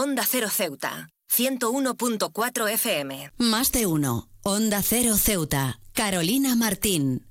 Onda Cero Ceuta, 101.4 FM. Más de uno. Onda Cero Ceuta. Carolina Martín.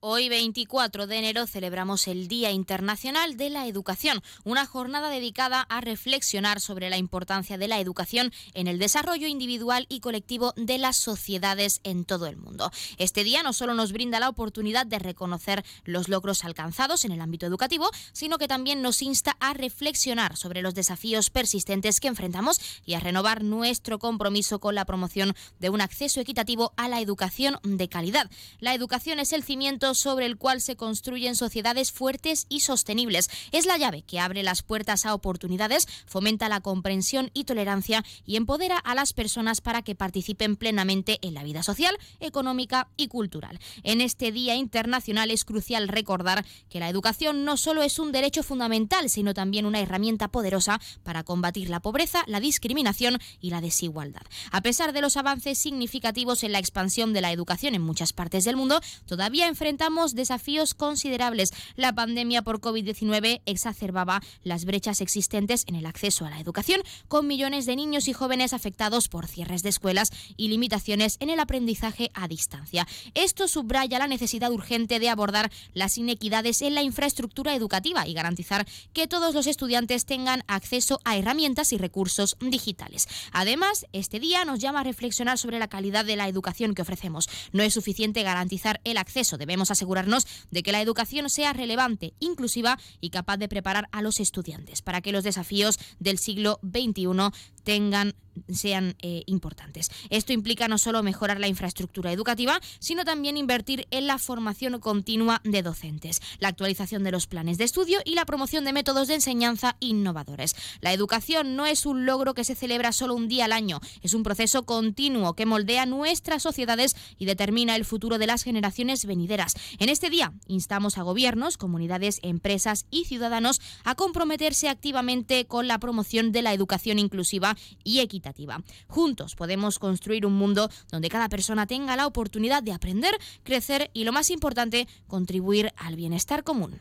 Hoy 24 de enero celebramos el Día Internacional de la Educación, una jornada dedicada a reflexionar sobre la importancia de la educación en el desarrollo individual y colectivo de las sociedades en todo el mundo. Este día no solo nos brinda la oportunidad de reconocer los logros alcanzados en el ámbito educativo, sino que también nos insta a reflexionar sobre los desafíos persistentes que enfrentamos y a renovar nuestro compromiso con la promoción de un acceso equitativo a la educación de calidad. La educación es el cimiento sobre el cual se construyen sociedades fuertes y sostenibles. Es la llave que abre las puertas a oportunidades, fomenta la comprensión y tolerancia y empodera a las personas para que participen plenamente en la vida social, económica y cultural. En este Día Internacional es crucial recordar que la educación no solo es un derecho fundamental, sino también una herramienta poderosa para combatir la pobreza, la discriminación y la desigualdad. A pesar de los avances significativos en la expansión de la educación en muchas partes del mundo, todavía enfrenta enfrentamos desafíos considerables. La pandemia por COVID-19 exacerbaba las brechas existentes en el acceso a la educación, con millones de niños y jóvenes afectados por cierres de escuelas y limitaciones en el aprendizaje a distancia. Esto subraya la necesidad urgente de abordar las inequidades en la infraestructura educativa y garantizar que todos los estudiantes tengan acceso a herramientas y recursos digitales. Además, este día nos llama a reflexionar sobre la calidad de la educación que ofrecemos. No es suficiente garantizar el acceso, debemos asegurarnos de que la educación sea relevante, inclusiva y capaz de preparar a los estudiantes para que los desafíos del siglo XXI tengan sean eh, importantes. Esto implica no solo mejorar la infraestructura educativa, sino también invertir en la formación continua de docentes, la actualización de los planes de estudio y la promoción de métodos de enseñanza innovadores. La educación no es un logro que se celebra solo un día al año, es un proceso continuo que moldea nuestras sociedades y determina el futuro de las generaciones venideras. En este día instamos a gobiernos, comunidades, empresas y ciudadanos a comprometerse activamente con la promoción de la educación inclusiva y equitativa Juntos podemos construir un mundo donde cada persona tenga la oportunidad de aprender, crecer y, lo más importante, contribuir al bienestar común.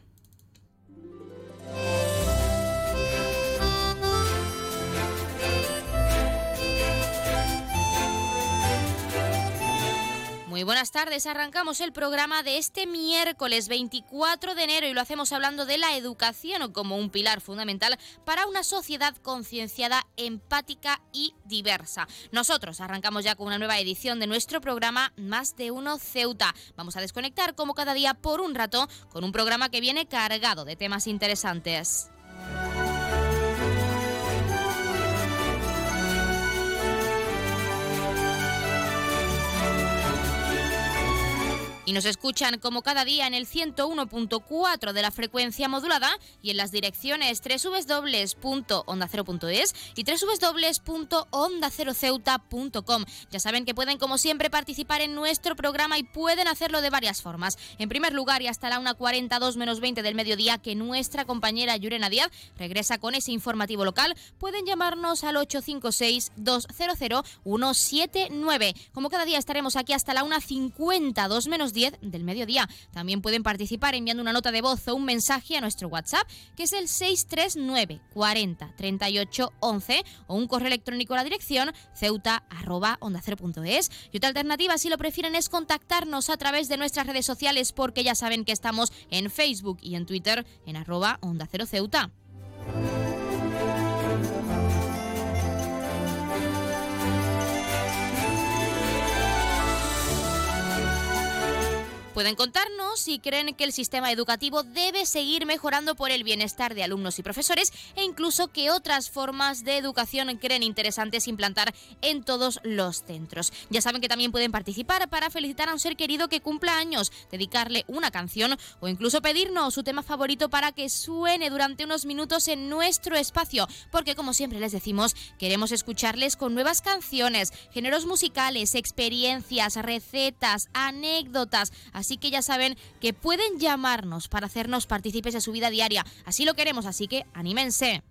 Muy buenas tardes, arrancamos el programa de este miércoles 24 de enero y lo hacemos hablando de la educación como un pilar fundamental para una sociedad concienciada, empática y diversa. Nosotros arrancamos ya con una nueva edición de nuestro programa Más de Uno Ceuta. Vamos a desconectar como cada día por un rato con un programa que viene cargado de temas interesantes. Y nos escuchan como cada día en el 101.4 de la frecuencia modulada y en las direcciones www.ondacero.es y www.ondaceroceuta.com. Ya saben que pueden como siempre participar en nuestro programa y pueden hacerlo de varias formas. En primer lugar y hasta la 1.42 menos 20 del mediodía que nuestra compañera Yurena Díaz regresa con ese informativo local, pueden llamarnos al 856 200 179. Como cada día estaremos aquí hasta la 1.52 menos 10 del mediodía. También pueden participar enviando una nota de voz o un mensaje a nuestro WhatsApp, que es el 639 40 38 11 o un correo electrónico a la dirección ceuta Y otra alternativa, si lo prefieren, es contactarnos a través de nuestras redes sociales, porque ya saben que estamos en Facebook y en Twitter en arroba onda cero ceuta. Pueden contarnos si creen que el sistema educativo debe seguir mejorando por el bienestar de alumnos y profesores e incluso qué otras formas de educación creen interesantes implantar en todos los centros. Ya saben que también pueden participar para felicitar a un ser querido que cumpla años, dedicarle una canción o incluso pedirnos su tema favorito para que suene durante unos minutos en nuestro espacio, porque como siempre les decimos, queremos escucharles con nuevas canciones, géneros musicales, experiencias, recetas, anécdotas, Así que ya saben que pueden llamarnos para hacernos partícipes de su vida diaria. Así lo queremos, así que anímense.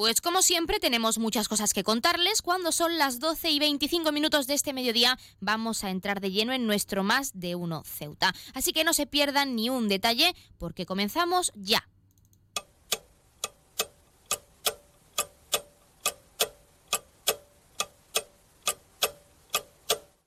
Pues como siempre tenemos muchas cosas que contarles. Cuando son las 12 y 25 minutos de este mediodía vamos a entrar de lleno en nuestro más de uno Ceuta. Así que no se pierdan ni un detalle porque comenzamos ya.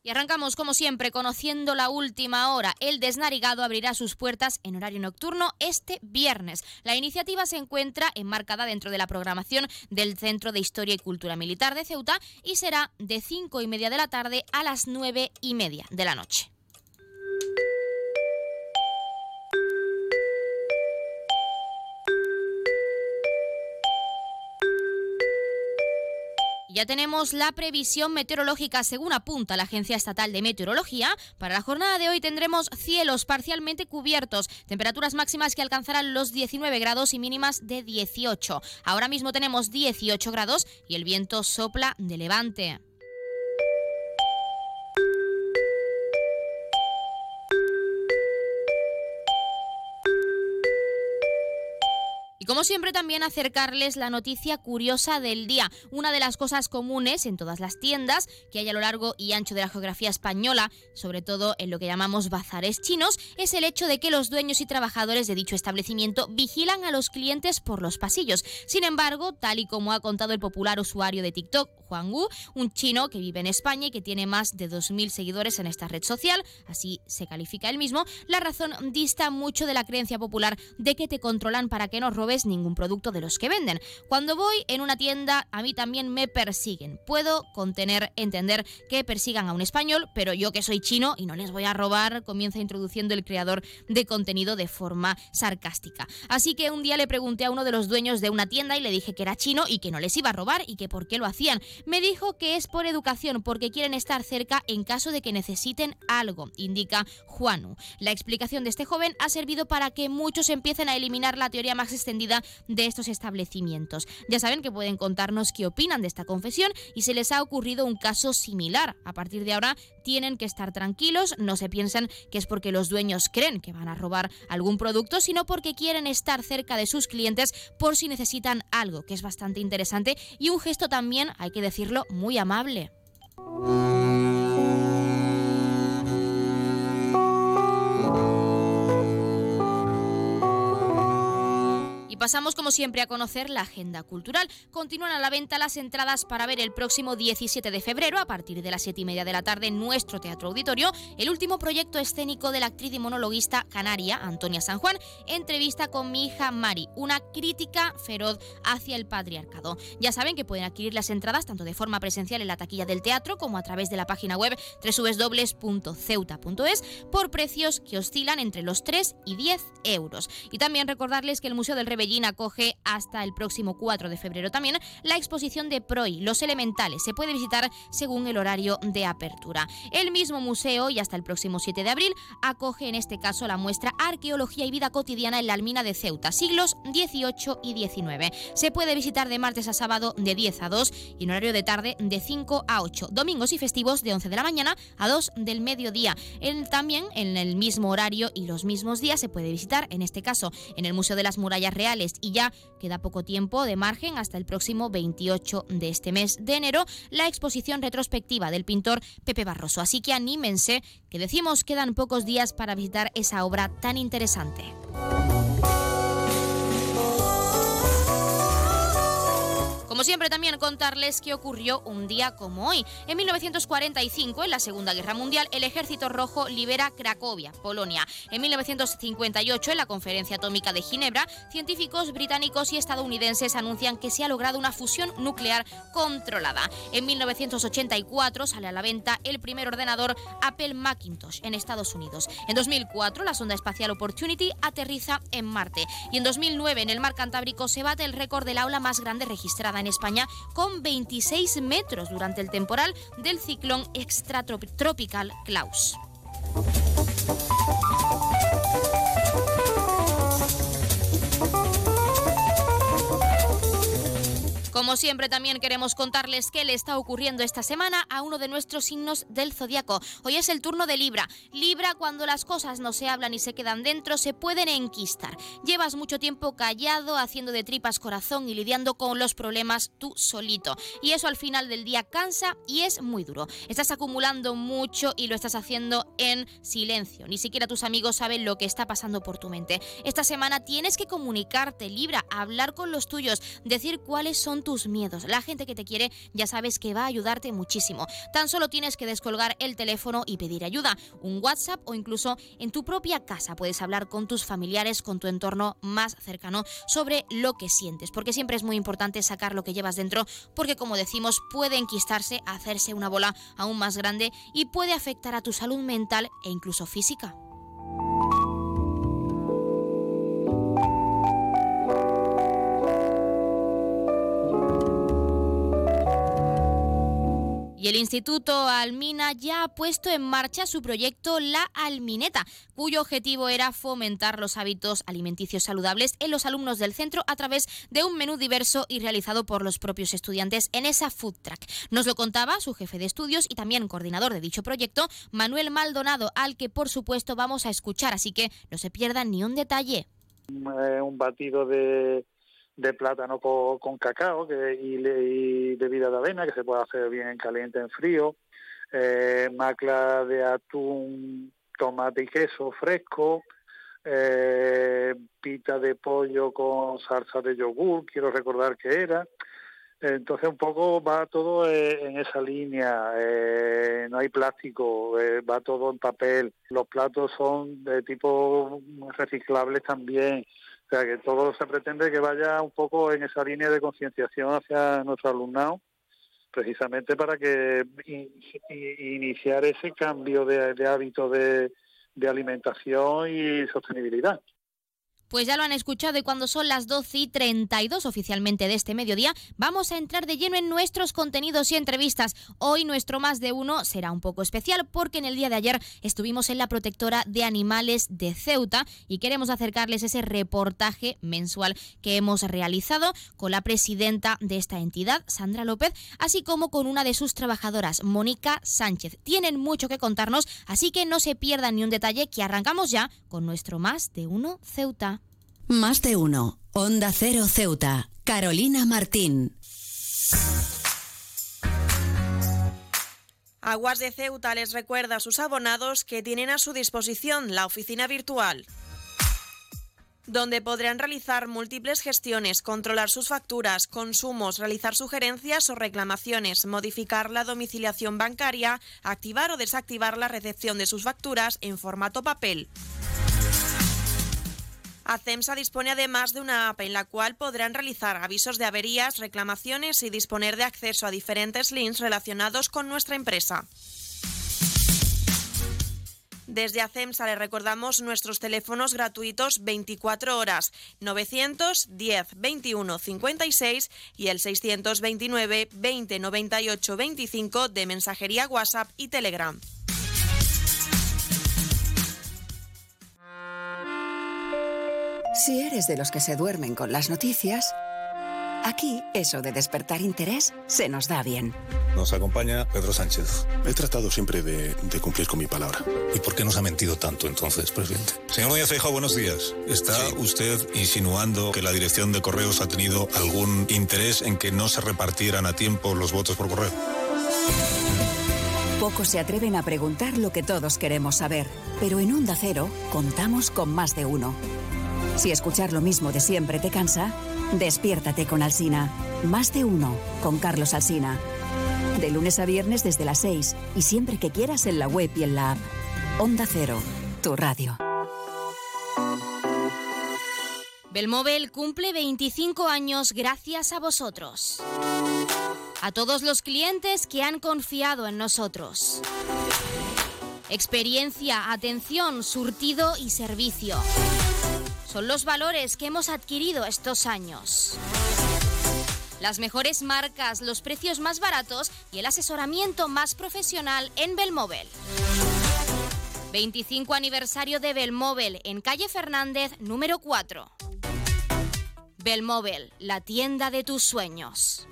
Y arrancamos como siempre conociendo la última hora. El Desnarigado abrirá sus puertas en horario nocturno este viernes. La iniciativa se encuentra enmarcada dentro de la programación del Centro de Historia y Cultura Militar de Ceuta y será de 5 y media de la tarde a las 9 y media de la noche. Ya tenemos la previsión meteorológica según apunta la Agencia Estatal de Meteorología. Para la jornada de hoy tendremos cielos parcialmente cubiertos, temperaturas máximas que alcanzarán los 19 grados y mínimas de 18. Ahora mismo tenemos 18 grados y el viento sopla de levante. Y como siempre también acercarles la noticia curiosa del día. Una de las cosas comunes en todas las tiendas que hay a lo largo y ancho de la geografía española, sobre todo en lo que llamamos bazares chinos, es el hecho de que los dueños y trabajadores de dicho establecimiento vigilan a los clientes por los pasillos. Sin embargo, tal y como ha contado el popular usuario de TikTok, Juan Wu, un chino que vive en España y que tiene más de 2.000 seguidores en esta red social, así se califica él mismo, la razón dista mucho de la creencia popular de que te controlan para que no robes ningún producto de los que venden. Cuando voy en una tienda, a mí también me persiguen. Puedo contener, entender que persigan a un español, pero yo que soy chino y no les voy a robar, comienza introduciendo el creador de contenido de forma sarcástica. Así que un día le pregunté a uno de los dueños de una tienda y le dije que era chino y que no les iba a robar y que por qué lo hacían. Me dijo que es por educación, porque quieren estar cerca en caso de que necesiten algo, indica Juanu. La explicación de este joven ha servido para que muchos empiecen a eliminar la teoría más extendida de estos establecimientos. Ya saben que pueden contarnos qué opinan de esta confesión y se les ha ocurrido un caso similar. A partir de ahora tienen que estar tranquilos, no se piensen que es porque los dueños creen que van a robar algún producto, sino porque quieren estar cerca de sus clientes por si necesitan algo, que es bastante interesante y un gesto también, hay que decirlo, muy amable. Pasamos como siempre a conocer la agenda cultural. Continúan a la venta las entradas para ver el próximo 17 de febrero, a partir de las 7 y media de la tarde, en nuestro Teatro Auditorio, el último proyecto escénico de la actriz y monologuista canaria, Antonia San Juan, entrevista con mi hija Mari, una crítica feroz hacia el patriarcado. Ya saben que pueden adquirir las entradas tanto de forma presencial en la taquilla del teatro como a través de la página web www.ceuta.es por precios que oscilan entre los 3 y 10 euros. Y también recordarles que el Museo del Rebellín acoge hasta el próximo 4 de febrero también la exposición de PROI, Los Elementales. Se puede visitar según el horario de apertura. El mismo museo, y hasta el próximo 7 de abril, acoge en este caso la muestra Arqueología y Vida Cotidiana en la Almina de Ceuta, siglos 18 y 19. Se puede visitar de martes a sábado de 10 a 2 y en horario de tarde de 5 a 8. Domingos y festivos de 11 de la mañana a 2 del mediodía. también en el mismo horario y los mismos días se puede visitar, en este caso, en el Museo de las Murallas Reales y ya queda poco tiempo de margen hasta el próximo 28 de este mes de enero la exposición retrospectiva del pintor Pepe Barroso. Así que anímense, que decimos quedan pocos días para visitar esa obra tan interesante. Como siempre también contarles qué ocurrió un día como hoy. En 1945, en la Segunda Guerra Mundial, el Ejército Rojo libera Cracovia, Polonia. En 1958, en la Conferencia Atómica de Ginebra, científicos británicos y estadounidenses anuncian que se ha logrado una fusión nuclear controlada. En 1984 sale a la venta el primer ordenador Apple Macintosh en Estados Unidos. En 2004, la sonda espacial Opportunity aterriza en Marte. Y en 2009, en el mar Cantábrico, se bate el récord del aula más grande registrada en España con 26 metros durante el temporal del ciclón extratropical Klaus. Como siempre, también queremos contarles qué le está ocurriendo esta semana a uno de nuestros signos del zodiaco. Hoy es el turno de Libra. Libra, cuando las cosas no se hablan y se quedan dentro, se pueden enquistar. Llevas mucho tiempo callado, haciendo de tripas corazón y lidiando con los problemas tú solito. Y eso al final del día cansa y es muy duro. Estás acumulando mucho y lo estás haciendo en silencio. Ni siquiera tus amigos saben lo que está pasando por tu mente. Esta semana tienes que comunicarte, Libra, hablar con los tuyos, decir cuáles son tus miedos. La gente que te quiere ya sabes que va a ayudarte muchísimo. Tan solo tienes que descolgar el teléfono y pedir ayuda, un WhatsApp o incluso en tu propia casa puedes hablar con tus familiares, con tu entorno más cercano sobre lo que sientes, porque siempre es muy importante sacar lo que llevas dentro, porque como decimos puede enquistarse, hacerse una bola aún más grande y puede afectar a tu salud mental e incluso física. Y el Instituto Almina ya ha puesto en marcha su proyecto La Almineta, cuyo objetivo era fomentar los hábitos alimenticios saludables en los alumnos del centro a través de un menú diverso y realizado por los propios estudiantes en esa food track. Nos lo contaba su jefe de estudios y también coordinador de dicho proyecto, Manuel Maldonado, al que por supuesto vamos a escuchar, así que no se pierdan ni un detalle. Eh, un batido de de plátano con, cacao que, y, y, bebida de avena que se puede hacer bien caliente en frío, eh, macla de atún, tomate y queso fresco, eh, pita de pollo con salsa de yogur, quiero recordar que era. Entonces un poco va todo eh, en esa línea, eh, no hay plástico, eh, va todo en papel, los platos son de tipo reciclables también, o sea que todo se pretende que vaya un poco en esa línea de concienciación hacia nuestro alumnado, precisamente para que iniciar ese cambio de, de hábito de alimentación y sostenibilidad. Pues ya lo han escuchado y cuando son las 12 y 32 oficialmente de este mediodía, vamos a entrar de lleno en nuestros contenidos y entrevistas. Hoy nuestro más de uno será un poco especial porque en el día de ayer estuvimos en la protectora de animales de Ceuta y queremos acercarles ese reportaje mensual que hemos realizado con la presidenta de esta entidad, Sandra López, así como con una de sus trabajadoras, Mónica Sánchez. Tienen mucho que contarnos, así que no se pierdan ni un detalle que arrancamos ya con nuestro más de uno Ceuta. Más de uno. Onda Cero Ceuta. Carolina Martín. Aguas de Ceuta les recuerda a sus abonados que tienen a su disposición la oficina virtual donde podrán realizar múltiples gestiones, controlar sus facturas, consumos, realizar sugerencias o reclamaciones, modificar la domiciliación bancaria, activar o desactivar la recepción de sus facturas en formato papel. ACEMSA dispone además de una app en la cual podrán realizar avisos de averías, reclamaciones y disponer de acceso a diferentes links relacionados con nuestra empresa. Desde ACEMSA le recordamos nuestros teléfonos gratuitos 24 horas 910 21 56 y el 629 20 98 25 de mensajería WhatsApp y Telegram. Si eres de los que se duermen con las noticias, aquí eso de despertar interés se nos da bien. Nos acompaña Pedro Sánchez. He tratado siempre de, cumplir con mi palabra. ¿Y por qué nos ha mentido tanto entonces, presidente? Señor Núñez Feijóo, buenos días. ¿Está usted insinuando que la dirección de correos ha tenido algún interés en que no se repartieran a tiempo los votos por correo? Pocos se atreven a preguntar lo que todos queremos saber, pero en Onda Cero contamos con más de uno. Si escuchar lo mismo de siempre te cansa, despiértate con Alsina. Más de uno con Carlos Alsina. De lunes a viernes desde las 6 y siempre que quieras en la web y en la app. Onda Cero, tu radio. Belmóvil cumple 25 años gracias a vosotros. A todos los clientes que han confiado en nosotros. Experiencia, atención, surtido y servicio son los valores que hemos adquirido estos años. Las mejores marcas, los precios más baratos y el asesoramiento más profesional en Belmóvil. 25 aniversario de Belmóvil en calle Fernández número 4. Belmóvil, la tienda de tus sueños.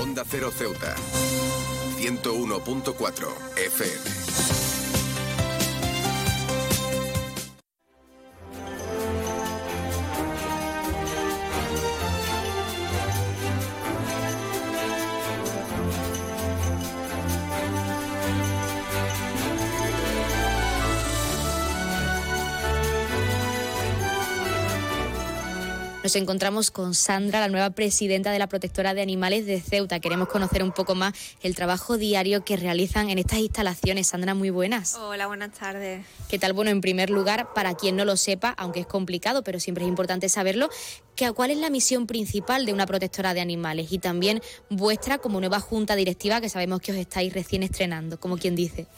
Onda Cero Ceuta. 101.4 FM. Nos encontramos con Sandra, la nueva presidenta de la Protectora de Animales de Ceuta. Queremos conocer un poco más el trabajo diario que realizan en estas instalaciones. Sandra, muy buenas. Hola, buenas tardes. ¿Qué tal? Bueno, en primer lugar, para quien no lo sepa, aunque es complicado, pero siempre es importante saberlo, ¿cuál es la misión principal de una protectora de animales? Y también vuestra como nueva junta directiva, que sabemos que os estáis recién estrenando, como quien dice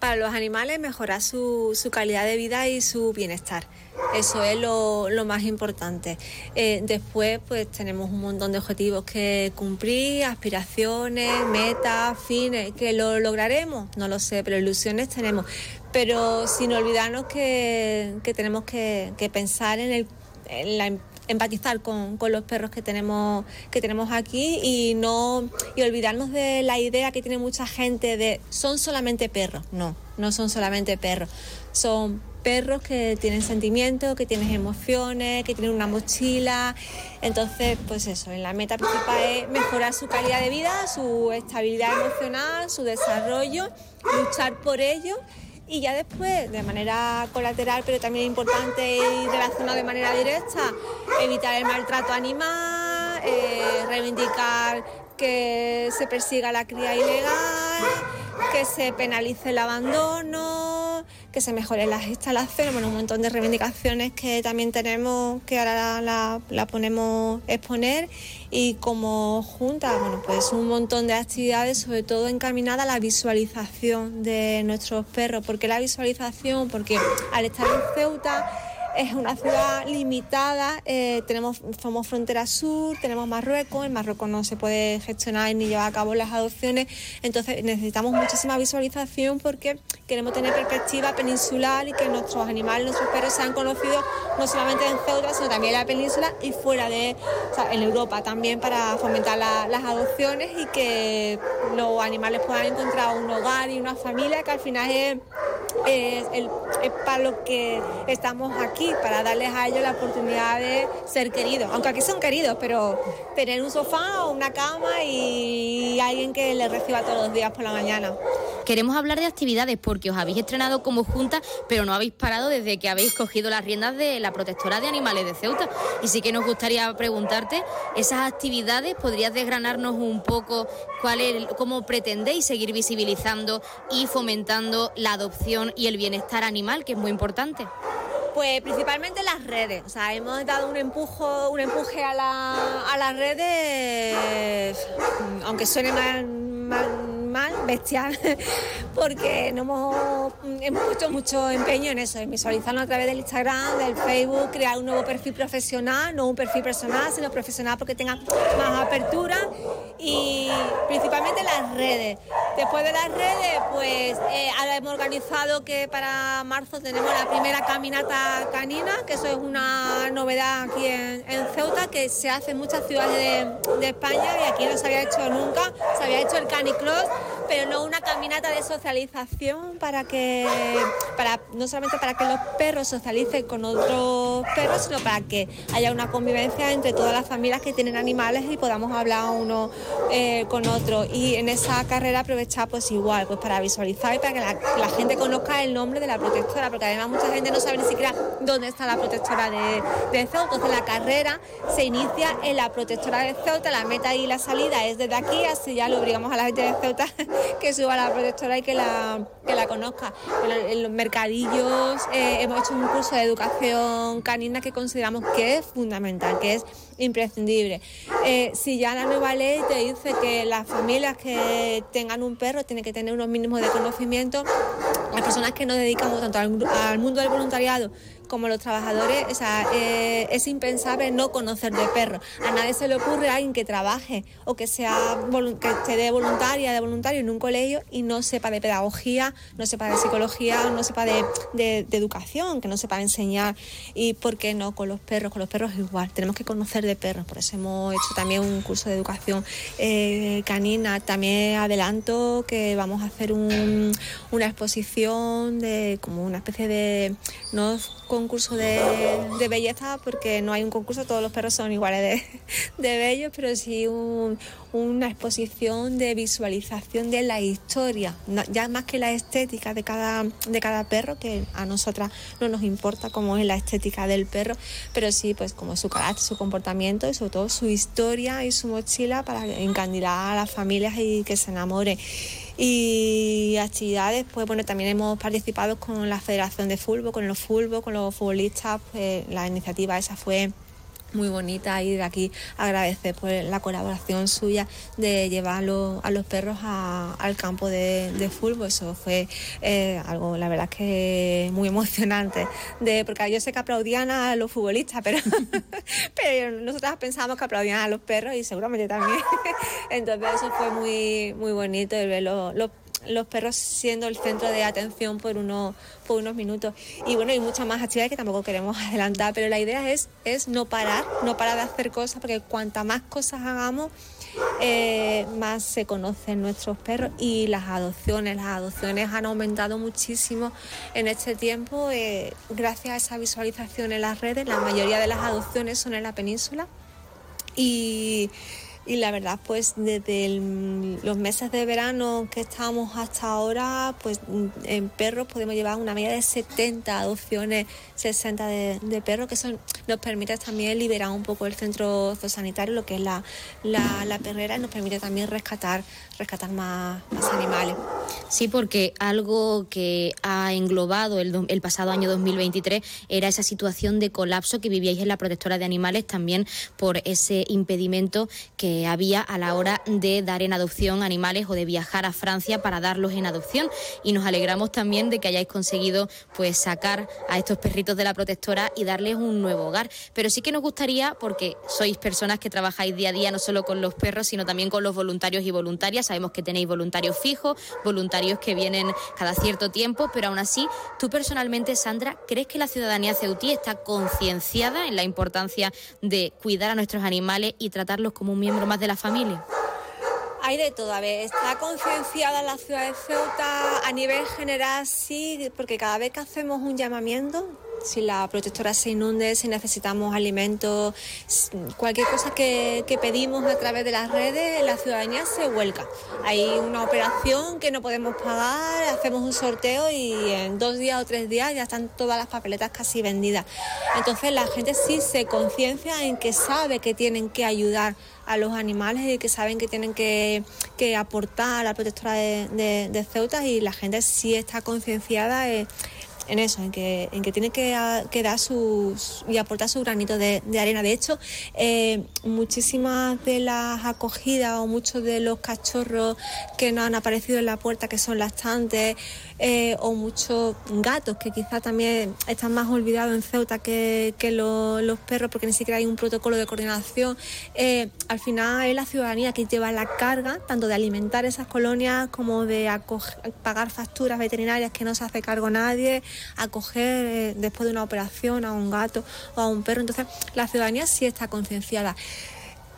para los animales mejorar su, calidad de vida y su bienestar. Eso es lo, más importante. Eh, después, pues tenemos un montón de objetivos que cumplir, aspiraciones, metas, fines. ¿Que lo lograremos? No lo sé, pero ilusiones tenemos. Pero sin olvidarnos que, tenemos que, pensar en, el, en empatizar con, los perros que tenemos, que tenemos aquí y no y olvidarnos de la idea que tiene mucha gente de son solamente perros. No, no son solamente perros. Son perros que tienen sentimientos, que tienen emociones, que tienen una mochila. Entonces, pues eso, la meta principal es mejorar su calidad de vida, su estabilidad emocional, su desarrollo, luchar por ello y ya después, de manera colateral, pero también importante y relacionada de manera directa, evitar el maltrato animal, eh, reivindicar que se persiga la cría ilegal, que se penalice el abandono, que se mejoren las instalaciones, bueno, un montón de reivindicaciones que también tenemos, que ahora la, la, ponemos exponer y como junta, bueno, pues un montón de actividades, sobre todo encaminadas a la visualización de nuestros perros. ¿Por qué la visualización? Porque al estar en Ceuta, es una ciudad limitada, eh, tenemos, somos frontera sur, tenemos Marruecos, en Marruecos no se puede gestionar ni llevar a cabo las adopciones, entonces necesitamos muchísima visualización porque queremos tener perspectiva peninsular y que nuestros animales, nuestros perros sean conocidos no solamente en Ceuta, sino también en la península y fuera de, en Europa también para fomentar las adopciones y que los animales puedan encontrar un hogar y una familia que al final es, es, para lo que estamos aquí para darles a ellos la oportunidad de ser queridos. Aunque aquí son queridos, pero tener un sofá o una cama y alguien que les reciba todos los días por la mañana. Queremos hablar de actividades porque os habéis estrenado como junta, pero no habéis parado desde que habéis cogido las riendas de la protectora de animales de Ceuta. Y sí que nos gustaría preguntarte, esas actividades, ¿podrías desgranarnos un poco cuál es, cómo pretendéis seguir visibilizando y fomentando la adopción y el bienestar animal, que es muy importante? Pues principalmente las redes, o sea, hemos dado un empujo, un empuje a, la, a las redes, aunque suene mal, mal, bestial, porque no hemos, hemos puesto mucho empeño en eso, en visualizarlo a través del Instagram, del Facebook, crear un nuevo perfil profesional, no un perfil personal, sino profesional porque tenga más apertura y principalmente las redes. Después de las redes, pues eh, ahora hemos organizado que para marzo tenemos la primera caminata canina, que eso es una novedad aquí en, Ceuta, que se hace en muchas ciudades de, España y aquí no se había hecho nunca. Se había hecho el canicross, pero no una caminata de socialización para que, para, no solamente para que los perros socialicen con otros perros, sino para que haya una convivencia entre todas las familias que tienen animales y podamos hablar uno eh, con otro. Y en esa carrera aprovechar pues igual, pues para visualizar y para que la, gente conozca el nombre de la protectora, porque además mucha gente no sabe ni siquiera dónde está la protectora de, de Ceuta. Entonces la carrera se inicia en la protectora de Ceuta, la meta y la salida es desde aquí, así ya lo obligamos a la gente de Ceuta que suba la protectora y que la, que la conozca. En los mercadillos eh, hemos hecho un curso de educación canina que consideramos que es fundamental, que es imprescindible. Eh, si ya la nueva ley te dice que las familias que tengan un perro tienen que tener unos mínimos de conocimiento, las personas que nos dedicamos tanto al, mundo del voluntariado como los trabajadores, o sea, eh, es impensable no conocer de perros. A nadie se le ocurre a alguien que trabaje o que sea que de voluntaria, de voluntario en un colegio y no sepa de pedagogía, no sepa de psicología, no sepa de, de, educación, que no sepa enseñar. Y por qué no con los perros, con los perros igual. Tenemos que conocer de perros, por eso hemos hecho también un curso de educación eh, canina. También adelanto que vamos a hacer un, una exposición de como una especie de no concurso de, de, belleza porque no hay un concurso, todos los perros son iguales de, de bellos, pero sí una exposición de visualización de la historia, ya más que la estética de cada, de cada perro, que a nosotras no nos importa cómo es la estética del perro, pero sí pues como su carácter, su comportamiento y sobre todo su historia y su mochila para encandilar a las familias y que se enamoren. Y actividades, pues bueno, también hemos participado con la Federación de Fútbol, con los fútbol, con los futbolistas, pues la iniciativa esa fue muy bonita y de aquí agradecer pues, la colaboración suya de llevar a los, perros al campo de, fútbol. Eso fue eh, algo, la verdad, que muy emocionante. De, porque yo sé que aplaudían a los futbolistas, pero, pero nosotras pensamos que aplaudían a los perros y seguramente también. Entonces eso fue muy, muy bonito el ver los, los los perros siendo el centro de atención por unos, por unos minutos. Y bueno, hay muchas más actividades que tampoco queremos adelantar, pero la idea es, es no parar, no parar de hacer cosas, porque cuanta más cosas hagamos, eh, más se conocen nuestros perros y las adopciones. Las adopciones han aumentado muchísimo en este tiempo eh, gracias a esa visualización en las redes. La mayoría de las adopciones son en la península y y la verdad pues desde los meses de verano que estamos hasta ahora pues en perros podemos llevar una media de 70 adopciones 60 de, perros que eso nos permite también liberar un poco el centro sanitario lo que es la, la, perrera y nos permite también rescatar rescatar más, más animales. Sí porque algo que ha englobado el, el pasado año 2023 era esa situación de colapso que vivíais en la protectora de animales también por ese impedimento que había a la hora de dar en adopción animales o de viajar a Francia para darlos en adopción. Y nos alegramos también de que hayáis conseguido pues sacar a estos perritos de la protectora y darles un nuevo hogar. Pero sí que nos gustaría, porque sois personas que trabajáis día a día no solo con los perros, sino también con los voluntarios y voluntarias. Sabemos que tenéis voluntarios fijos, voluntarios que vienen cada cierto tiempo, pero aún así, tú personalmente, Sandra, ¿crees que la ciudadanía ceutí está concienciada en la importancia de cuidar a nuestros animales y tratarlos como un miembro más de la familia? Hay de todo, a ver, está concienciada la ciudad de Ceuta a nivel general, sí, porque cada vez que hacemos un llamamiento, si la protectora se inunde, si necesitamos alimentos, cualquier cosa que, pedimos a través de las redes, la ciudadanía se vuelca. Hay una operación que no podemos pagar, hacemos un sorteo y en dos días o tres días ya están todas las papeletas casi vendidas. Entonces la gente sí se conciencia en que sabe que tienen que ayudar a los animales y que saben que tienen que, aportar a la protectora de, Ceuta y la gente sí está concienciada. Eh, en eso, en que, en que tiene que, dar sus, y aportar su granito de, arena. De hecho, eh, muchísimas de las acogidas o muchos de los cachorros que nos han aparecido en la puerta, que son lactantes, eh, o muchos gatos que quizás también están más olvidados en Ceuta que, los perros porque ni siquiera hay un protocolo de coordinación. Eh, al final es la ciudadanía que lleva la carga tanto de alimentar esas colonias como de pagar facturas veterinarias que no se hace cargo nadie, acoger eh, después de una operación a un gato o a un perro. Entonces la ciudadanía sí está concienciada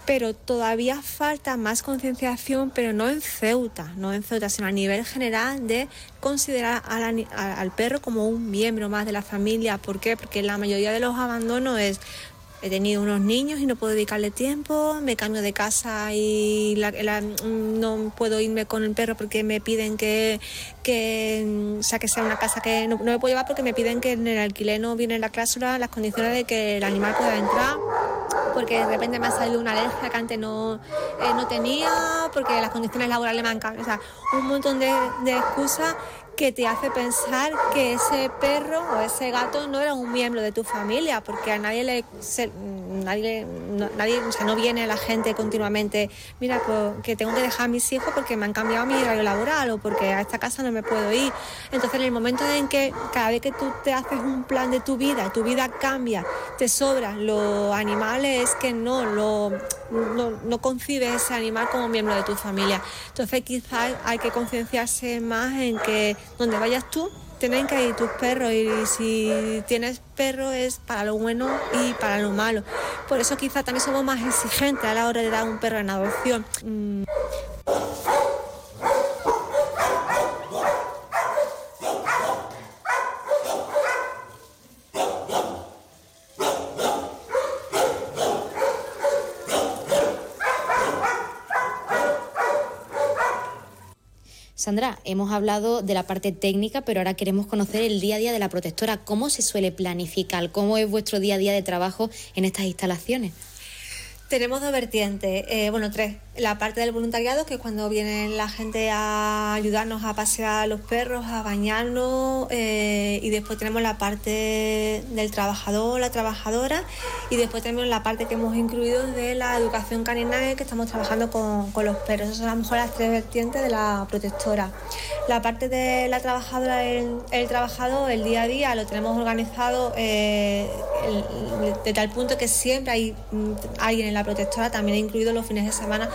pero todavía falta más concienciación, pero no en Ceuta, no en Ceuta, sino a nivel general de considerar al, perro como un miembro más de la familia. ¿Por qué? Porque la mayoría de los abandonos es he tenido unos niños y no puedo dedicarle tiempo, me cambio de casa y no puedo irme con el perro porque me piden que, que, sea, que sea una casa que no, me puedo llevar porque me piden que en el alquiler no viene la cláusula las condiciones de que el animal pueda entrar porque de repente me ha salido una alergia que antes no, eh, no tenía, porque las condiciones laborales me han cambiado. O sea, un montón de excusas que te hace pensar que ese perro o ese gato no era un miembro de tu familia, porque a nadie le nadie, no, nadie, o sea, no viene la gente continuamente, mira, pues, que tengo que dejar a mis hijos porque me han cambiado mi horario laboral o porque a esta casa no me puedo ir. Entonces, en el momento en que cada vez que tú te haces un plan de tu vida, tu vida cambia, te sobran los animales, es que no, lo, no, no concibes ese animal como miembro de tu familia. Entonces, quizás hay que concienciarse más en que donde vayas tú, tienen que ir tus perros y si tienes perro es para lo bueno y para lo malo. Por eso quizá también somos más exigentes a la hora de dar un perro en adopción. Mm. Sandra, hemos hablado de la parte técnica, pero ahora queremos conocer el día a día de la protectora. ¿Cómo se suele planificar? ¿Cómo es vuestro día a día de trabajo en estas instalaciones? Tenemos dos vertientes, eh, bueno, tres. La parte del voluntariado, que es cuando viene la gente a ayudarnos a pasear los perros, a bañarnos, eh, y después tenemos la parte del trabajador, la trabajadora, y después tenemos la parte que hemos incluido de la educación canina, que estamos trabajando con, los perros. Esas son a lo mejor las tres vertientes de la protectora. La parte de la trabajadora, el, trabajador, el día a día, lo tenemos organizado eh, de tal punto que siempre hay mm, alguien en la protectora, también he incluido los fines de semana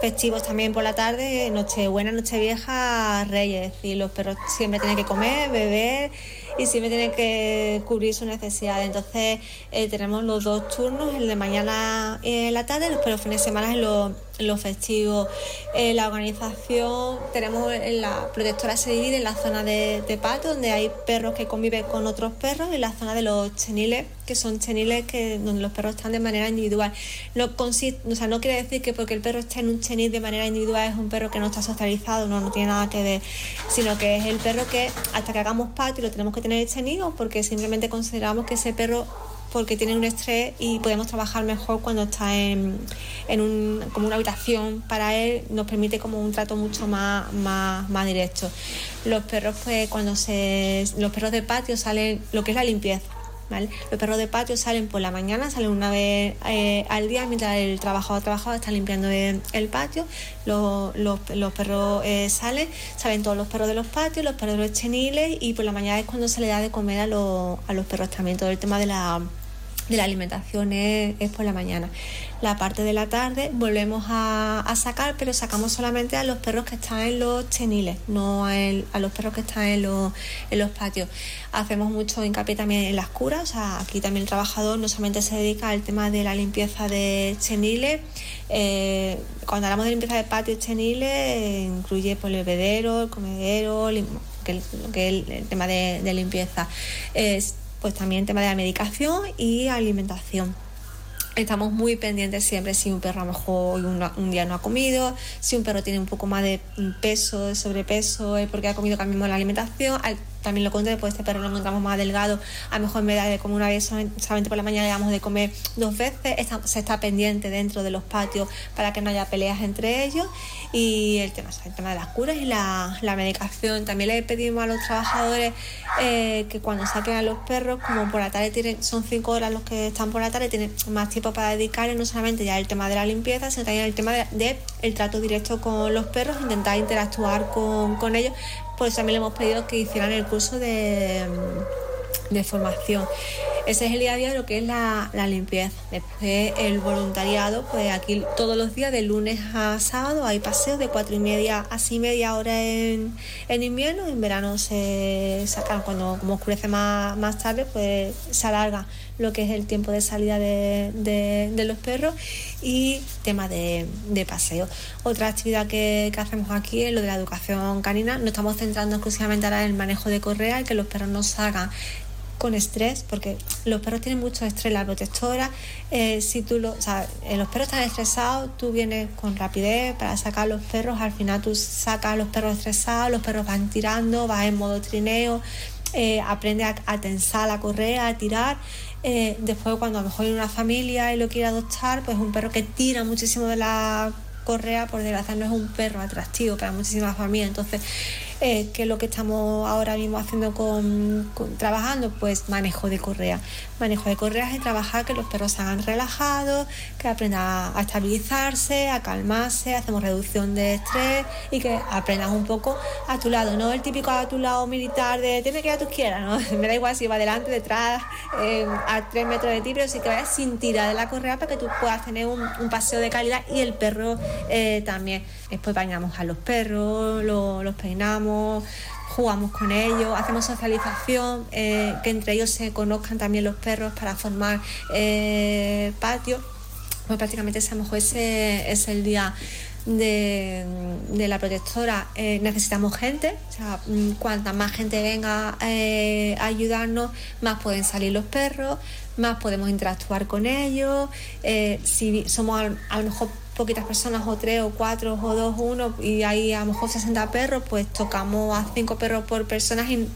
festivos también por la tarde, Nochebuena, Nochevieja, Reyes. Y los perros siempre tienen que comer, beber y siempre tienen que cubrir sus necesidades. Entonces eh, tenemos los dos turnos, el de mañana en la tarde, pero los fines de semana en los, los festivos. Eh, la organización, tenemos la protectora se divide en la zona de, de patio, donde hay perros que conviven con otros perros, y en la zona de los cheniles, que son cheniles que, donde los perros están de manera individual. No, consiste, o sea, no quiere decir que porque el perro esté en un chenil de manera individual es un perro que no está socializado, no, no tiene nada que ver, sino que es el perro que hasta que hagamos patio lo tenemos que tener tenido porque simplemente consideramos que ese perro porque tiene un estrés y podemos trabajar mejor cuando está en, en un, como una habitación para él, nos permite como un trato mucho más, más, más directo. Los perros, pues cuando se. Los perros de patio salen lo que es la limpieza. Los perros de patio salen por la mañana, salen una vez eh, al día mientras el trabajador trabajador está limpiando el, patio. Los, perros eh, salen, salen todos los perros de los patios, los perros de los cheniles y por la mañana es cuando se le da de comer a, a los perros también. Todo el tema de la de la alimentación es, por la mañana. La parte de la tarde volvemos a, sacar, pero sacamos solamente a los perros que están en los cheniles, no a, los perros que están en los, en los patios. Hacemos mucho hincapié también en las curas, o sea, aquí también el trabajador no solamente se dedica al tema de la limpieza de cheniles, eh, cuando hablamos de limpieza de patios cheniles, incluye pues, el bebedero, el comedero, que, que el, tema de limpieza pues también tema de la medicación y alimentación. Estamos muy pendientes siempre si un perro a lo mejor un, día no ha comido, si un perro tiene un poco más de peso, de sobrepeso, es porque ha comido, cambiamos la alimentación también lo conté, pues este perro lo más delgado, a lo mejor en vez de comer una vez solamente por la mañana damos de comer dos veces, se está pendiente dentro de los patios para que no haya peleas entre ellos y el tema, el tema de las curas y la, medicación. También le pedimos a los trabajadores eh, que cuando saquen a los perros, como por la tarde tienen, son cinco horas los que están por la tarde, tienen más tiempo para dedicarle no solamente ya el tema de la limpieza, sino también el tema de, trato directo con los perros, intentar interactuar con, con ellos pues también le hemos pedido que hicieran el curso de, formación. Ese es el día a día de lo que es la, limpieza. Después el voluntariado, pues aquí todos los días, de lunes a sábado, hay paseos de cuatro y media a seis media hora en, invierno. En verano se sacan, cuando como oscurece más, más tarde, pues se alarga lo que es el tiempo de salida de, los perros y tema de, paseo. Otra actividad que, hacemos aquí es lo de la educación canina. Nos estamos centrando exclusivamente ahora en el manejo de correa y que los perros no salgan con estrés, porque los perros tienen mucho estrés, la protectora, eh, si tú lo, o sea, eh, los perros están estresados, tú vienes con rapidez para sacar a los perros, al final tú sacas a los perros estresados, los perros van tirando, vas en modo trineo, eh, aprende a, tensar la correa, a tirar eh, después, cuando a lo mejor hay una familia y lo quiere adoptar, pues un perro que tira muchísimo de la correa, por desgracia, no es un perro atractivo para muchísimas familias. Entonces, Eh, ¿Qué es lo que estamos ahora mismo haciendo con, trabajando? Pues manejo de correa. Manejo de correas es trabajar que los perros se hagan relajados, que aprendan a estabilizarse, a calmarse, hacemos reducción de estrés y que aprendan un poco a tu lado, no el típico a tu lado militar de tiene que ir a tu izquierda, ¿no? Me da igual si va adelante, detrás, eh, a tres metros de ti, pero sí que vayas sin tirar de la correa para que tú puedas tener un, paseo de calidad y el perro eh, también. Después bañamos a los perros, los peinamos, jugamos con ellos, hacemos socialización, eh, que entre ellos se conozcan también los perros para formar eh, patio. Pues prácticamente ese, ese es el día de, la protectora eh, necesitamos gente, o sea, mm, cuanta más gente venga a ayudarnos, más pueden salir los perros, más podemos interactuar con ellos, si somos a, lo mejor poquitas personas, o tres, o cuatro, o dos, uno, y hay a lo mejor 60 perros, pues tocamos a cinco perros por persona y,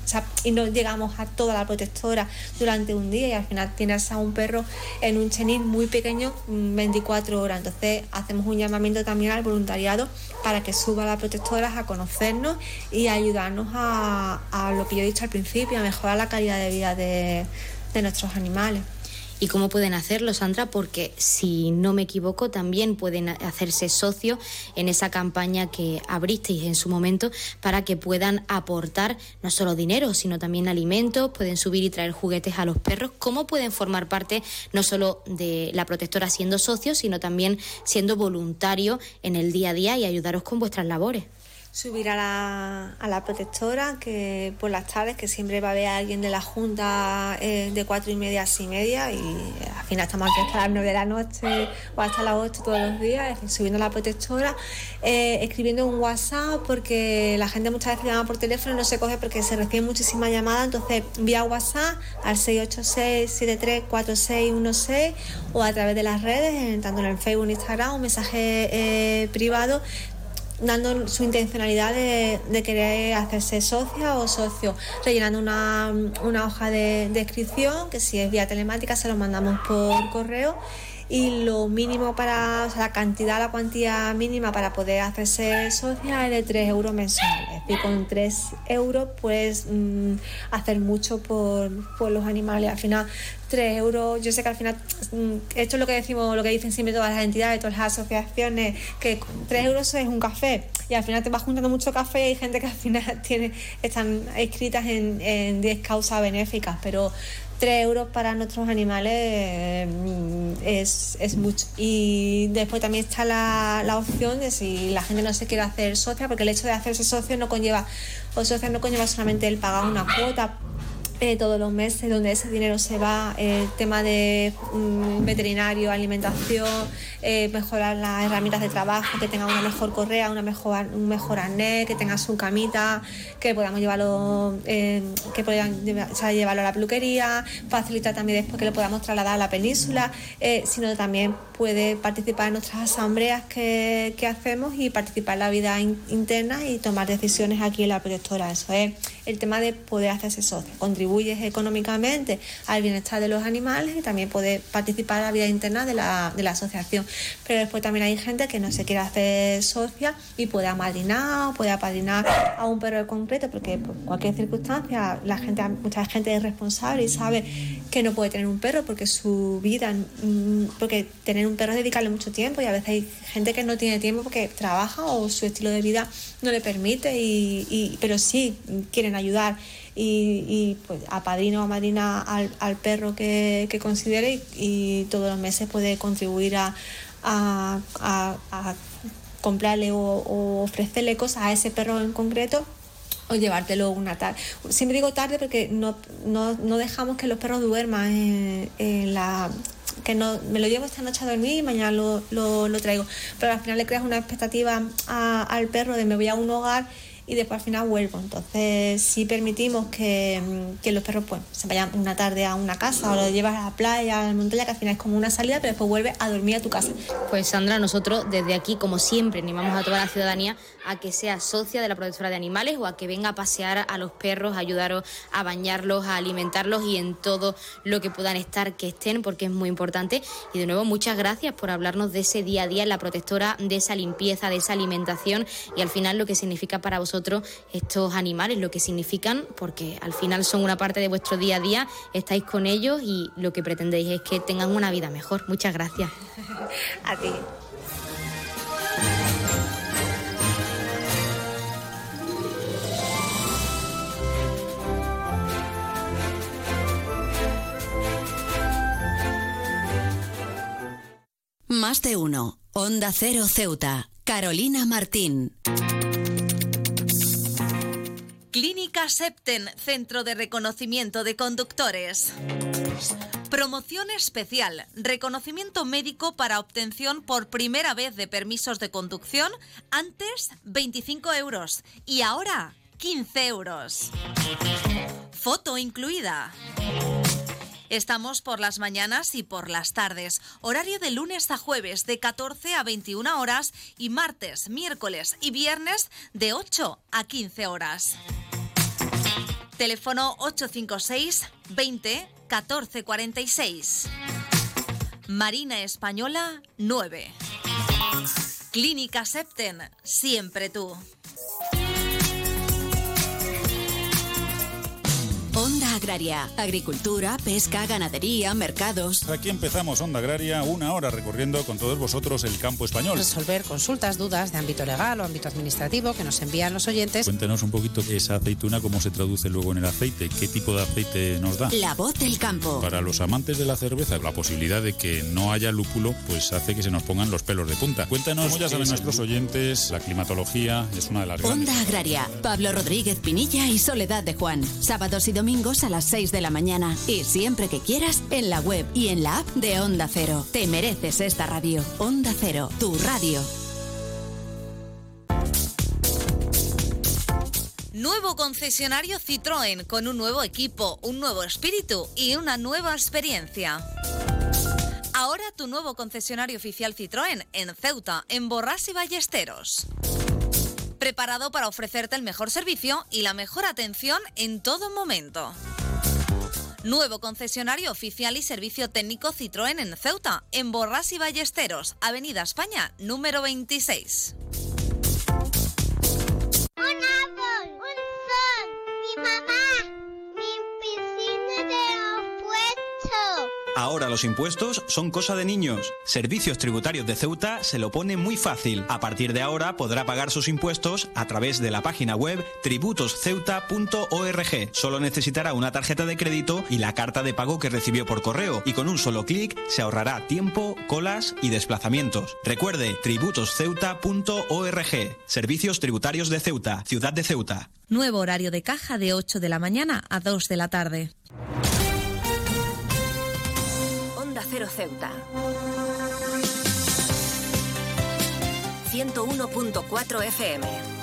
y no llegamos a toda la protectora durante un día y al final tienes a un perro en un chenil muy pequeño 24 horas. Entonces hacemos un llamamiento también al voluntariado para que suba a la protectora a conocernos y ayudarnos a, lo que yo he dicho al principio, a mejorar la calidad de vida de nuestros animales y cómo pueden hacerlo, Sandra, porque si no me equivoco, también pueden hacerse socios en esa campaña que abristeis en su momento para que puedan aportar no solo dinero, sino también alimentos, pueden subir y traer juguetes a los perros. ¿Cómo pueden formar parte no solo de la protectora siendo socios, sino también siendo voluntarios en el día a día y ayudaros con vuestras labores? Subir a la, a la protectora, que por las tardes, que siempre va a haber alguien de la Junta eh, de cuatro y media a seis y media, y al final estamos aquí hasta las nueve de la noche o hasta las ocho todos los días, subiendo a la protectora, eh, escribiendo un WhatsApp, porque la gente muchas veces llama por teléfono y no se coge porque se reciben muchísimas llamadas, entonces vía WhatsApp al 686-734616 o a través de las redes, tanto en el Facebook, Instagram, un mensaje eh, privado dando su intencionalidad de, querer hacerse socia o socio, rellenando una, hoja de, de, inscripción, que si es vía telemática se lo mandamos por correo y lo mínimo para, o sea, la cantidad, la cuantía mínima para poder hacerse socia es de 3 euros mensuales. Y con 3 euros puedes mm, hacer mucho por, por, los animales. Al final, 3 euros, yo sé que al final, mm, esto es lo que decimos, lo que dicen siempre todas las entidades, todas las asociaciones, que 3 euros es un café. Y al final te vas juntando mucho café y hay gente que al final tiene, están escritas en, en 10 causas benéficas, pero 3 euros para nuestros animales mm, es, es, mucho. Y después también está la, la, opción de si la gente no se quiere hacer socia, porque el hecho de hacerse socio no conlleva, o socia no conlleva solamente el pagar una cuota eh, todos los meses, donde ese dinero se va, el eh, tema de mm, veterinario, alimentación, eh, mejorar las herramientas de trabajo, que tenga una mejor correa, una mejor, un mejor arnés, que tenga su camita, que podamos llevarlo, que puedan llevarlo a la peluquería, facilitar también después que lo podamos trasladar a la península, sino también puede participar en nuestras asambleas que, que hacemos y participar en la vida interna y tomar decisiones aquí en la protectora. Eso es el tema de poder hacerse socio, contribuyes económicamente al bienestar de los animales y también puede participar en la vida interna de la, de la asociación. Pero después también hay gente que no se quiere hacer socia y puede amadrinar o puede apadrinar a un perro en concreto porque por cualquier circunstancia la gente, mucha gente es responsable y sabe que no puede tener un perro porque su vida, mm, porque tener un perro es dedicarle mucho tiempo y a veces hay gente que no tiene tiempo porque trabaja o su estilo de vida no le permite, y, pero sí quieren ayudar y, y pues a padrino o a madrina al, perro que, considere y, todos los meses puede contribuir a, comprarle o, ofrecerle cosas a ese perro en concreto o llevártelo una tarde. Siempre digo tarde porque no, no, dejamos que los perros duerman en, la que no me lo llevo esta noche a dormir y mañana lo, lo, traigo. Pero al final le creas una expectativa al perro de me voy a un hogar y después al final vuelvo. Entonces, si permitimos que, que, los perros pues, se vayan una tarde a una casa o lo llevas a la playa, a la montaña, que al final es como una salida, pero después vuelve a dormir a tu casa. Pues Sandra, nosotros desde aquí, como siempre, animamos a toda la ciudadanía a que sea socia de la protectora de animales o a que venga a pasear a los perros, a ayudaros a bañarlos, a alimentarlos y en todo lo que puedan estar, que estén, porque es muy importante. Y de nuevo, muchas gracias por hablarnos de ese día a día en la protectora, de esa limpieza, de esa alimentación y al final lo que significa para vosotros vosotros estos animales, lo que significan, porque al final son una parte de vuestro día a día, estáis con ellos y lo que pretendéis es que tengan una vida mejor. Muchas gracias. a ti. Más de uno. Onda Cero Ceuta. Carolina Martín. Clínica Septen, Centro de Reconocimiento de Conductores. Promoción especial, reconocimiento médico para obtención por primera vez de permisos de conducción, antes 25 euros y ahora 15 euros. Foto incluida. Estamos por las mañanas y por las tardes. Horario de lunes a jueves de 14 a 21 horas y martes, miércoles y viernes de 8 a 15 horas. Teléfono 856 20 14 46. Marina Española 9. Clínica Septen, siempre tú. Onda Agraria. Agricultura, pesca, ganadería, mercados. Aquí empezamos Onda Agraria, una hora recorriendo con todos vosotros el campo español. Resolver consultas, dudas de ámbito legal o ámbito administrativo que nos envían los oyentes. Cuéntenos un poquito esa aceituna, cómo se traduce luego en el aceite, qué tipo de aceite nos da. La voz del campo. Para los amantes de la cerveza, la posibilidad de que no haya lúpulo, pues hace que se nos pongan los pelos de punta. Cuéntanos, como ya saben nuestros oyentes, la climatología es una de las Onda grandes. Agraria. Pablo Rodríguez Pinilla y Soledad de Juan. Sábados y domingos a las 6 de la mañana. Y siempre que quieras, en la web y en la app de Onda Cero. Te mereces esta radio. Onda Cero, tu radio. Nuevo concesionario Citroën con un nuevo equipo, un nuevo espíritu y una nueva experiencia. Ahora tu nuevo concesionario oficial Citroën en Ceuta, en Borras y Ballesteros. Preparado para ofrecerte el mejor servicio y la mejor atención en todo momento. Nuevo concesionario oficial y servicio técnico Citroën en Ceuta, en Borras y Ballesteros, Avenida España, número 26. Un Ahora los impuestos son cosa de niños. Servicios Tributarios de Ceuta se lo pone muy fácil. A partir de ahora podrá pagar sus impuestos a través de la página web tributosceuta.org. Solo necesitará una tarjeta de crédito y la carta de pago que recibió por correo y con un solo clic se ahorrará tiempo, colas y desplazamientos. Recuerde tributosceuta.org. Servicios Tributarios de Ceuta, Ciudad de Ceuta. Nuevo horario de caja de 8 de la mañana a 2 de la tarde. Cero Ceuta. 101.4 FM.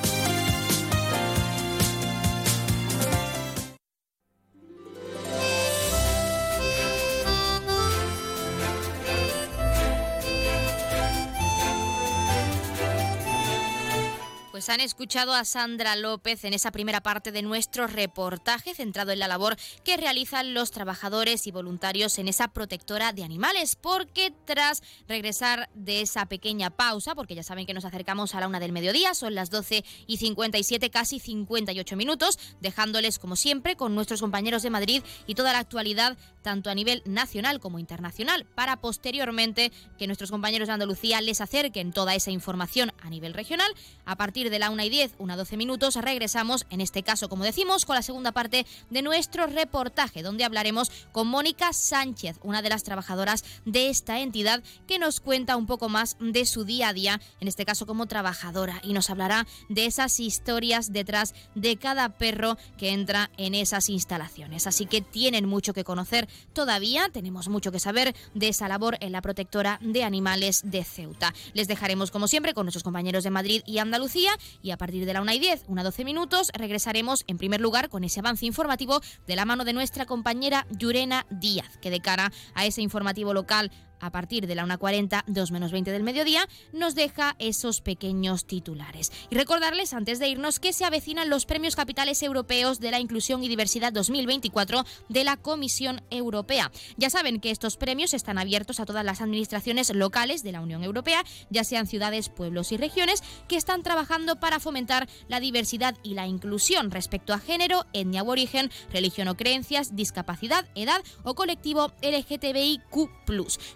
Pues han escuchado a Sandra López en esa primera parte de nuestro reportaje centrado en la labor que realizan los trabajadores y voluntarios en esa protectora de animales, porque tras regresar de esa pequeña pausa, porque ya saben que nos acercamos a la una del mediodía, son las 12 y 57, casi 58 minutos, dejándoles como siempre con nuestros compañeros de Madrid y toda la actualidad, tanto a nivel nacional como internacional, para posteriormente que nuestros compañeros de Andalucía les acerquen toda esa información a nivel regional. A partir de la 1 y 10, una 12 minutos, regresamos, en este caso, como decimos, con la segunda parte de nuestro reportaje, donde hablaremos con Mónica Sánchez, una de las trabajadoras de esta entidad, que nos cuenta un poco más de su día a día, en este caso como trabajadora, y nos hablará de esas historias detrás de cada perro que entra en esas instalaciones. Así que tienen mucho que conocer todavía, tenemos mucho que saber de esa labor en la protectora de animales de Ceuta. Les dejaremos, como siempre, con nuestros compañeros de Madrid y Andalucía y a partir de la 1 y 10, una 12 minutos, regresaremos en primer lugar con ese avance informativo de la mano de nuestra compañera Yurena Díaz, que de cara a ese informativo local a partir de la 1.40, 2 menos 20 del mediodía, nos deja esos pequeños titulares. Y recordarles antes de irnos que se avecinan los premios capitales europeos de la inclusión y diversidad 2024 de la Comisión Europea. Ya saben que estos premios están abiertos a todas las administraciones locales de la Unión Europea, ya sean ciudades, pueblos y regiones, que están trabajando para fomentar la diversidad y la inclusión respecto a género, etnia o origen, religión o creencias, discapacidad, edad o colectivo LGTBIQ.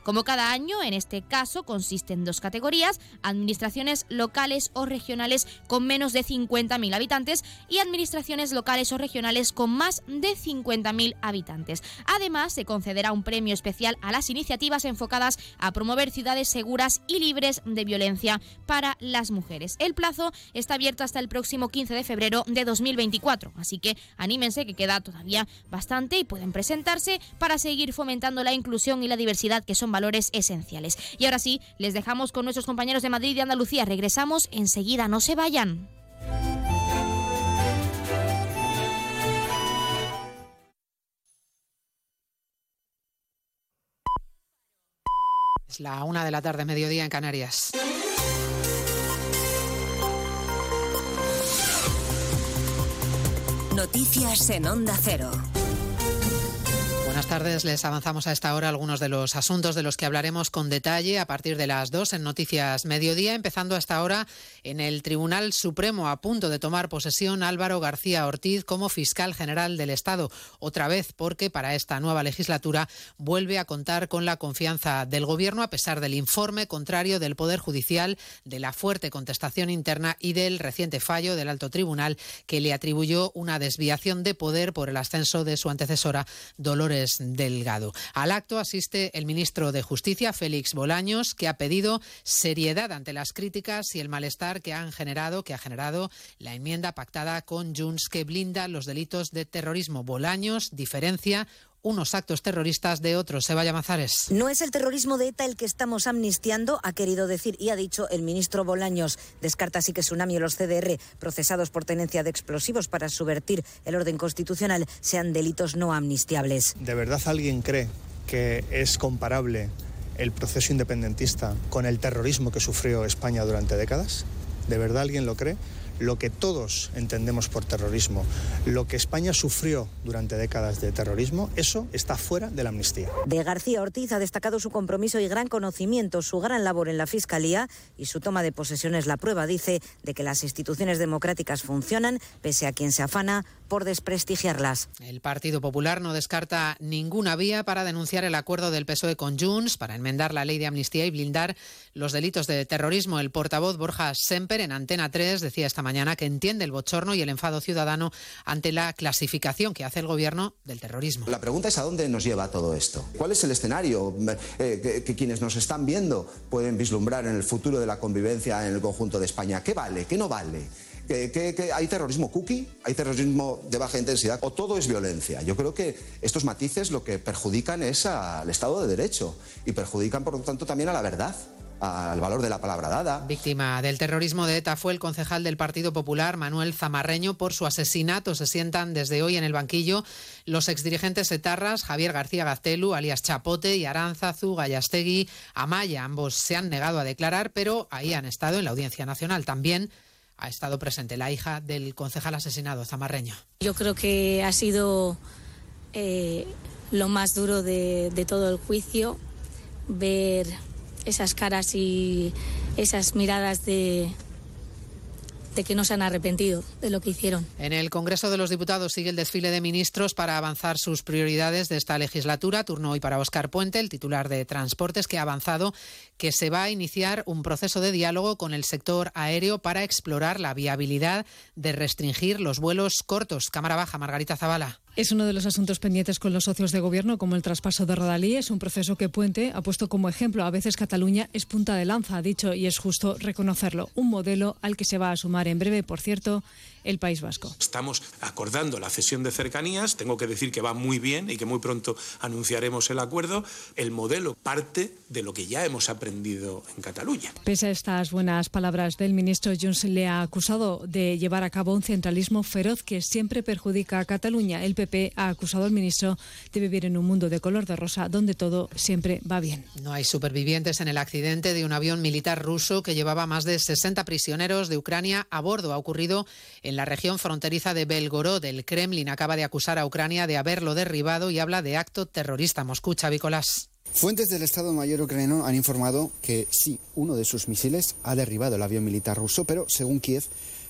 Como cada año, en este caso consiste en dos categorías, administraciones locales o regionales con menos de 50.000 habitantes y administraciones locales o regionales con más de 50.000 habitantes. Además, se concederá un premio especial a las iniciativas enfocadas a promover ciudades seguras y libres de violencia para las mujeres. El plazo está abierto hasta el próximo 15 de febrero de 2024, así que anímense que queda todavía bastante y pueden presentarse para seguir fomentando la inclusión y la diversidad que son valores esenciales. Y ahora sí, les dejamos con nuestros compañeros de Madrid y Andalucía. Regresamos enseguida, no se vayan. Es la una de la tarde, mediodía en Canarias. Noticias en Onda Cero. Tardes, les avanzamos a esta hora algunos de los asuntos de los que hablaremos con detalle a partir de las dos en Noticias Mediodía, empezando hasta ahora en el Tribunal Supremo a punto de tomar posesión Álvaro García Ortiz como fiscal general del Estado, otra vez porque para esta nueva legislatura vuelve a contar con la confianza del Gobierno a pesar del informe contrario del Poder Judicial, de la fuerte contestación interna y del reciente fallo del Alto Tribunal que le atribuyó una desviación de poder por el ascenso de su antecesora Dolores Delgado. Al acto asiste el ministro de Justicia, Félix Bolaños, que ha pedido seriedad ante las críticas y el malestar que han generado, que ha generado la enmienda pactada con Junts que blinda los delitos de terrorismo. Bolaños diferencia unos actos terroristas de otros. Se vaya Mazares. No es el terrorismo de ETA el que estamos amnistiando, ha querido decir y ha dicho el ministro Bolaños. Descarta así que Tsunami o los CDR, procesados por tenencia de explosivos para subvertir el orden constitucional, sean delitos no amnistiables. ¿De verdad alguien cree que es comparable el proceso independentista con el terrorismo que sufrió España durante décadas? ¿De verdad alguien lo cree? Lo que todos entendemos por terrorismo, lo que España sufrió durante décadas de terrorismo, eso está fuera de la amnistía. De García Ortiz ha destacado su compromiso y gran conocimiento, su gran labor en la Fiscalía y su toma de posesión es la prueba, dice, de que las instituciones democráticas funcionan, pese a quien se afana por desprestigiarlas. El Partido Popular no descarta ninguna vía para denunciar el acuerdo del PSOE con Junts para enmendar la ley de amnistía y blindar los delitos de terrorismo. El portavoz Borja Semper en Antena 3 decía esta mañana que entiende el bochorno y el enfado ciudadano ante la clasificación que hace el gobierno del terrorismo. La pregunta es a dónde nos lleva todo esto. ¿Cuál es el escenario eh, que, que quienes nos están viendo pueden vislumbrar en el futuro de la convivencia en el conjunto de España? ¿Qué vale? ¿Qué no vale? ¿Que, hay terrorismo cookie? ¿Hay terrorismo de baja intensidad? ¿O todo es violencia? Yo creo que estos matices lo que perjudican es al Estado de Derecho y perjudican, por lo tanto, también a la verdad al valor de la palabra dada. Víctima del terrorismo de ETA fue el concejal del Partido Popular, Manuel Zamarreño, por su asesinato. Se sientan desde hoy en el banquillo los exdirigentes etarras, Javier García Gaztelu, alias Chapote, y Aránzazu, Gallastegui, Amaya. Ambos se han negado a declarar, pero ahí han estado en la Audiencia Nacional. También ha estado presente la hija del concejal asesinado, Zamarreño. Yo creo que ha sido eh, lo más duro de todo el juicio, ver esas caras y esas miradas de, de que no se han arrepentido de lo que hicieron. En el Congreso de los Diputados sigue el desfile de ministros para avanzar sus prioridades de esta legislatura. Turno hoy para Óscar Puente, el titular de Transportes, que ha avanzado que se va a iniciar un proceso de diálogo con el sector aéreo para explorar la viabilidad de restringir los vuelos cortos. Cámara Baja, Margarita Zavala. Es uno de los asuntos pendientes con los socios de gobierno, como el traspaso de Rodalí. Es un proceso que Puente ha puesto como ejemplo. A veces Cataluña es punta de lanza, ha dicho, y es justo reconocerlo. Un modelo al que se va a sumar en breve, por cierto, el País Vasco. Estamos acordando la cesión de cercanías. Tengo que decir que va muy bien y que muy pronto anunciaremos el acuerdo. El modelo parte de lo que ya hemos aprendido en Cataluña. Pese a estas buenas palabras del ministro, Junts le ha acusado de llevar a cabo un centralismo feroz que siempre perjudica a Cataluña. El PP ha acusado al ministro de vivir en un mundo de color de rosa donde todo siempre va bien. No hay supervivientes en el accidente de un avión militar ruso que llevaba más de 60 prisioneros de Ucrania a bordo. Ha ocurrido en la región fronteriza de Belgorod. El Kremlin acaba de acusar a Ucrania de haberlo derribado y habla de acto terrorista. Moscú, Chavícolas. Fuentes del Estado Mayor ucraniano han informado que sí, uno de sus misiles ha derribado el avión militar ruso, pero según Kiev,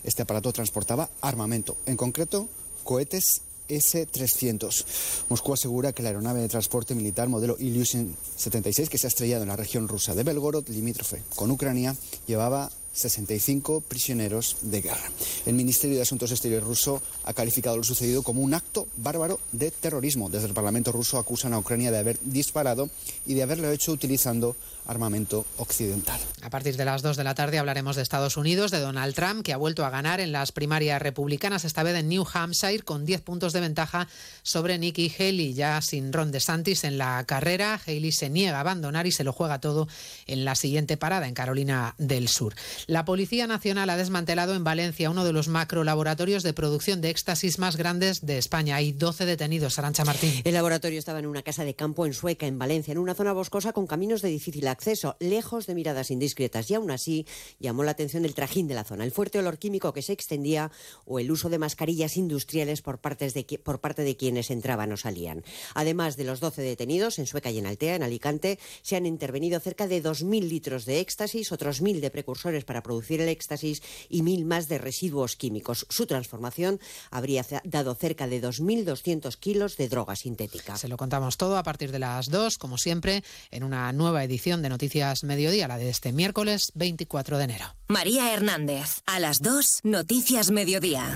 este aparato transportaba armamento, en concreto cohetes S-300. Moscú asegura que la aeronave de transporte militar modelo Ilyushin 76, que se ha estrellado en la región rusa de Belgorod, limítrofe con Ucrania, llevaba 65 prisioneros de guerra. El Ministerio de Asuntos Exteriores ruso ha calificado lo sucedido como un acto bárbaro de terrorismo. Desde el Parlamento ruso acusan a Ucrania de haber disparado y de haberlo hecho utilizando armamento occidental. A partir de las 2 de la tarde hablaremos de Estados Unidos, de Donald Trump, que ha vuelto a ganar en las primarias republicanas, esta vez en New Hampshire, con 10 puntos de ventaja sobre Nikki Haley, ya sin Ron DeSantis en la carrera. Haley se niega a abandonar y se lo juega todo en la siguiente parada, en Carolina del Sur. La Policía Nacional ha desmantelado en Valencia uno de los macrolaboratorios de producción de éxtasis más grandes de España. Hay 12 detenidos. Arancha Martín. El laboratorio estaba en una casa de campo en Sueca, en Valencia, en una zona boscosa con caminos de difícil acceso, lejos de miradas indiscretas. Y aún así llamó la atención el trajín de la zona, el fuerte olor químico que se extendía o el uso de mascarillas industriales por, partes de, por parte de quienes entraban o salían. Además de los 12 detenidos, en Sueca y en Altea, en Alicante, se han intervenido cerca de 2.000 litros de éxtasis, otros 1.000 de precursores para producir el éxtasis y 1.000 más de residuos químicos. Su transformación habría dado cerca de 2.200 kilos de droga sintética. Se lo contamos todo a partir de las 2, como siempre, en una nueva edición de Noticias Mediodía, la de este miércoles 24 de enero. María Hernández, a las 2, Noticias Mediodía.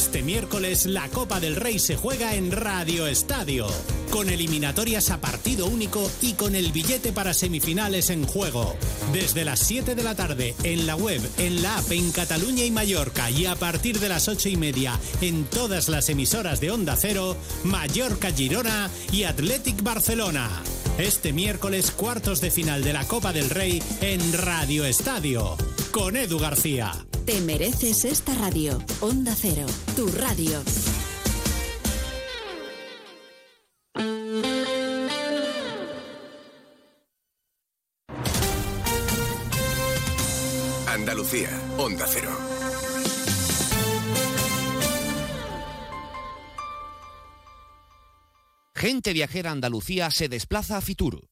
Este miércoles la Copa del Rey se juega en Radio Estadio, con eliminatorias a partido único y con el billete para semifinales en juego. Desde las 7 de la tarde en la web, en la app en Cataluña y Mallorca y a partir de las 8 y media en todas las emisoras de Onda Cero, Mallorca Girona y Athletic Barcelona. Este miércoles cuartos de final de la Copa del Rey en Radio Estadio, con Edu García. Te mereces esta radio. Onda Cero, tu radio. Andalucía, Onda Cero. Gente viajera Andalucía se desplaza a Fitur.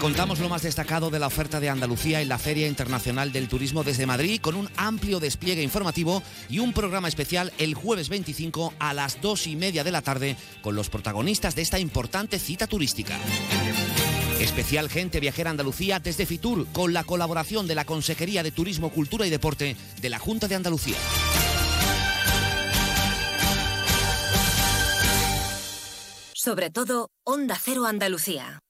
Contamos lo más destacado de la oferta de Andalucía en la Feria Internacional del Turismo desde Madrid con un amplio despliegue informativo y un programa especial el jueves 25 a las 2 y media de la tarde con los protagonistas de esta importante cita turística. Especial Gente Viajera Andalucía desde Fitur con la colaboración de la Consejería de Turismo, Cultura y Deporte de la Junta de Andalucía. Sobre todo, Onda Cero Andalucía.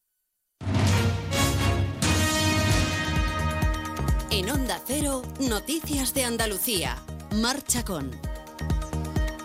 En Onda Cero, Noticias de Andalucía. Marcha con.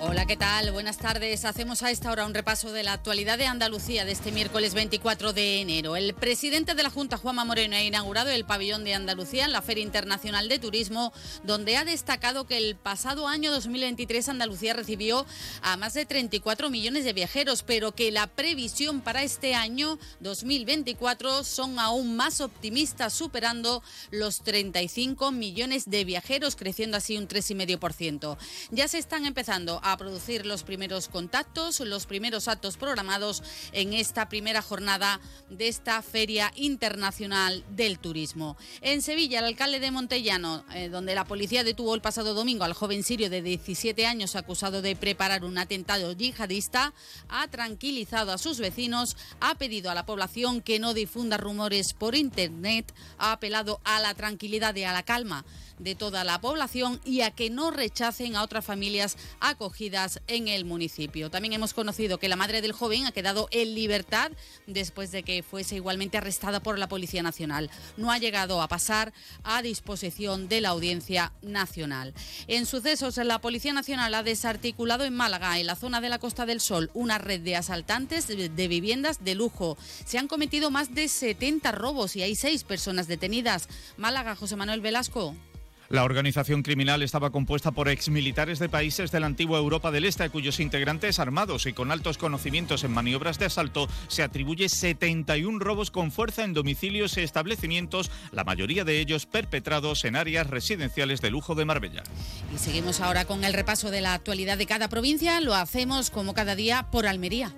Hola, ¿qué tal? Buenas tardes. Hacemos a esta hora un repaso de la actualidad de Andalucía de este miércoles 24 de enero. El presidente de la Junta, Juanma Moreno, ha inaugurado el pabellón de Andalucía en la Feria Internacional de Turismo, donde ha destacado que el pasado año 2023 Andalucía recibió a más de 34 millones de viajeros, pero que la previsión para este año 2024 son aún más optimistas, superando los 35 millones de viajeros, creciendo así un 3,5%. Ya se están empezando a producir los primeros contactos, los primeros actos programados en esta primera jornada de esta Feria Internacional del Turismo. En Sevilla, el alcalde de Montellano, eh, donde la policía detuvo el pasado domingo al joven sirio de 17 años acusado de preparar un atentado yihadista, ha tranquilizado a sus vecinos, ha pedido a la población que no difunda rumores por Internet, ha apelado a la tranquilidad y a la calma. De toda la población y a que no rechacen a otras familias acogidas en el municipio. También hemos conocido que la madre del joven ha quedado en libertad después de que fuese igualmente arrestada por la Policía Nacional. No ha llegado a pasar a disposición de la Audiencia Nacional. En sucesos, la Policía Nacional ha desarticulado en Málaga, en la zona de la Costa del Sol, una red de asaltantes de viviendas de lujo. Se han cometido más de 70 robos y hay seis personas detenidas. Málaga, José Manuel Velasco. La organización criminal estaba compuesta por exmilitares de países de la antigua Europa del Este, cuyos integrantes armados y con altos conocimientos en maniobras de asalto se atribuye 71 robos con fuerza en domicilios y establecimientos, la mayoría de ellos perpetrados en áreas residenciales de lujo de Marbella. Y seguimos ahora con el repaso de la actualidad de cada provincia. Lo hacemos como cada día por Almería.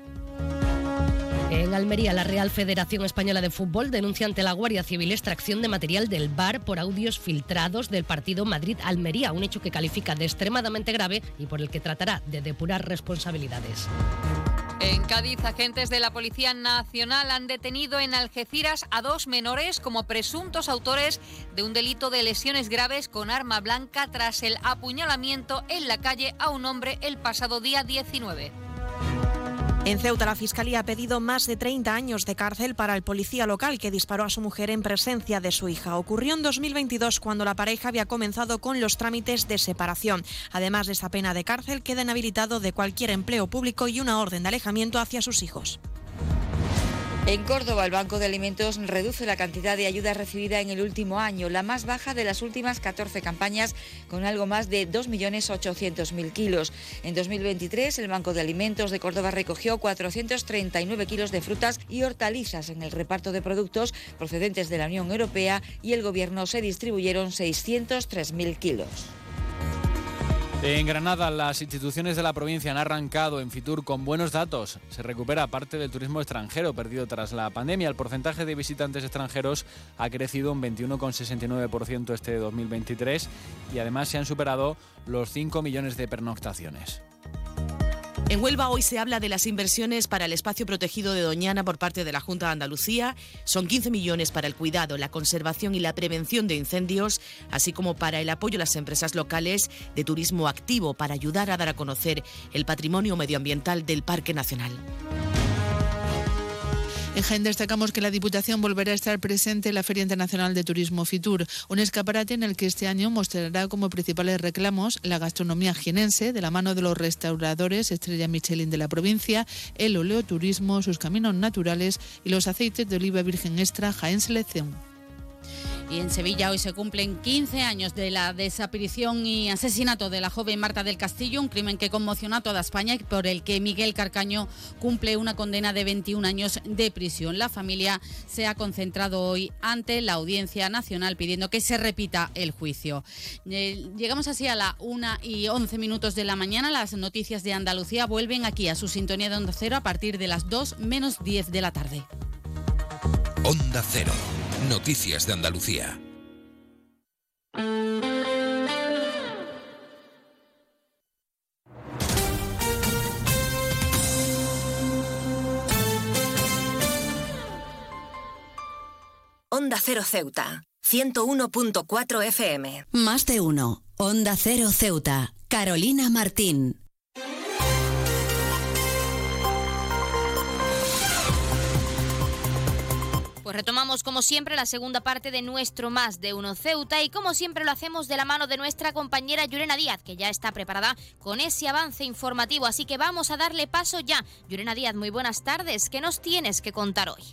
En Almería, la Real Federación Española de Fútbol denuncia ante la Guardia Civil extracción de material del bar por audios filtrados del partido Madrid-Almería, un hecho que califica de extremadamente grave y por el que tratará de depurar responsabilidades. En Cádiz, agentes de la Policía Nacional han detenido en Algeciras a dos menores como presuntos autores de un delito de lesiones graves con arma blanca tras el apuñalamiento en la calle a un hombre el pasado día 19. En Ceuta, la Fiscalía ha pedido más de 30 años de cárcel para el policía local que disparó a su mujer en presencia de su hija. Ocurrió en 2022 cuando la pareja había comenzado con los trámites de separación. Además de esta pena de cárcel, queda inhabilitado de cualquier empleo público y una orden de alejamiento hacia sus hijos. En Córdoba, el Banco de Alimentos reduce la cantidad de ayuda recibida en el último año, la más baja de las últimas 14 campañas, con algo más de 2.800.000 kilos. En 2023, el Banco de Alimentos de Córdoba recogió 439 kilos de frutas y hortalizas en el reparto de productos procedentes de la Unión Europea y el Gobierno se distribuyeron 603.000 kilos. En Granada, las instituciones de la provincia han arrancado en Fitur con buenos datos. Se recupera parte del turismo extranjero perdido tras la pandemia. El porcentaje de visitantes extranjeros ha crecido un 21,69% este 2023 y además se han superado los 5 millones de pernoctaciones. En Huelva hoy se habla de las inversiones para el espacio protegido de Doñana por parte de la Junta de Andalucía. Son 15 millones para el cuidado, la conservación y la prevención de incendios, así como para el apoyo a las empresas locales de turismo activo para ayudar a dar a conocer el patrimonio medioambiental del Parque Nacional. En Jaén destacamos que la Diputación volverá a estar presente en la Feria Internacional de Turismo Fitur, un escaparate en el que este año mostrará como principales reclamos la gastronomía jienense de la mano de los restauradores Estrella Michelin de la provincia, el oleoturismo, sus caminos naturales y los aceites de oliva virgen extra Jaén Selección. Y en Sevilla hoy se cumplen 15 años de la desaparición y asesinato de la joven Marta del Castillo, un crimen que conmocionó a toda España y por el que Miguel Carcaño cumple una condena de 21 años de prisión. La familia se ha concentrado hoy ante la Audiencia Nacional pidiendo que se repita el juicio. Eh, llegamos así a la 1 y 11 minutos de la mañana. Las noticias de Andalucía vuelven aquí a su sintonía de Onda Cero a partir de las 2 menos 10 de la tarde. Onda Cero. Noticias de Andalucía. Onda Cero Ceuta, 101.4 FM. Más de uno. Onda Cero Ceuta. Carolina Martín. Pues retomamos como siempre la segunda parte de nuestro Más de Uno Ceuta y como siempre lo hacemos de la mano de nuestra compañera Yurena Díaz, que ya está preparada con ese avance informativo, así que vamos a darle paso ya. Yurena Díaz, muy buenas tardes, ¿qué nos tienes que contar hoy?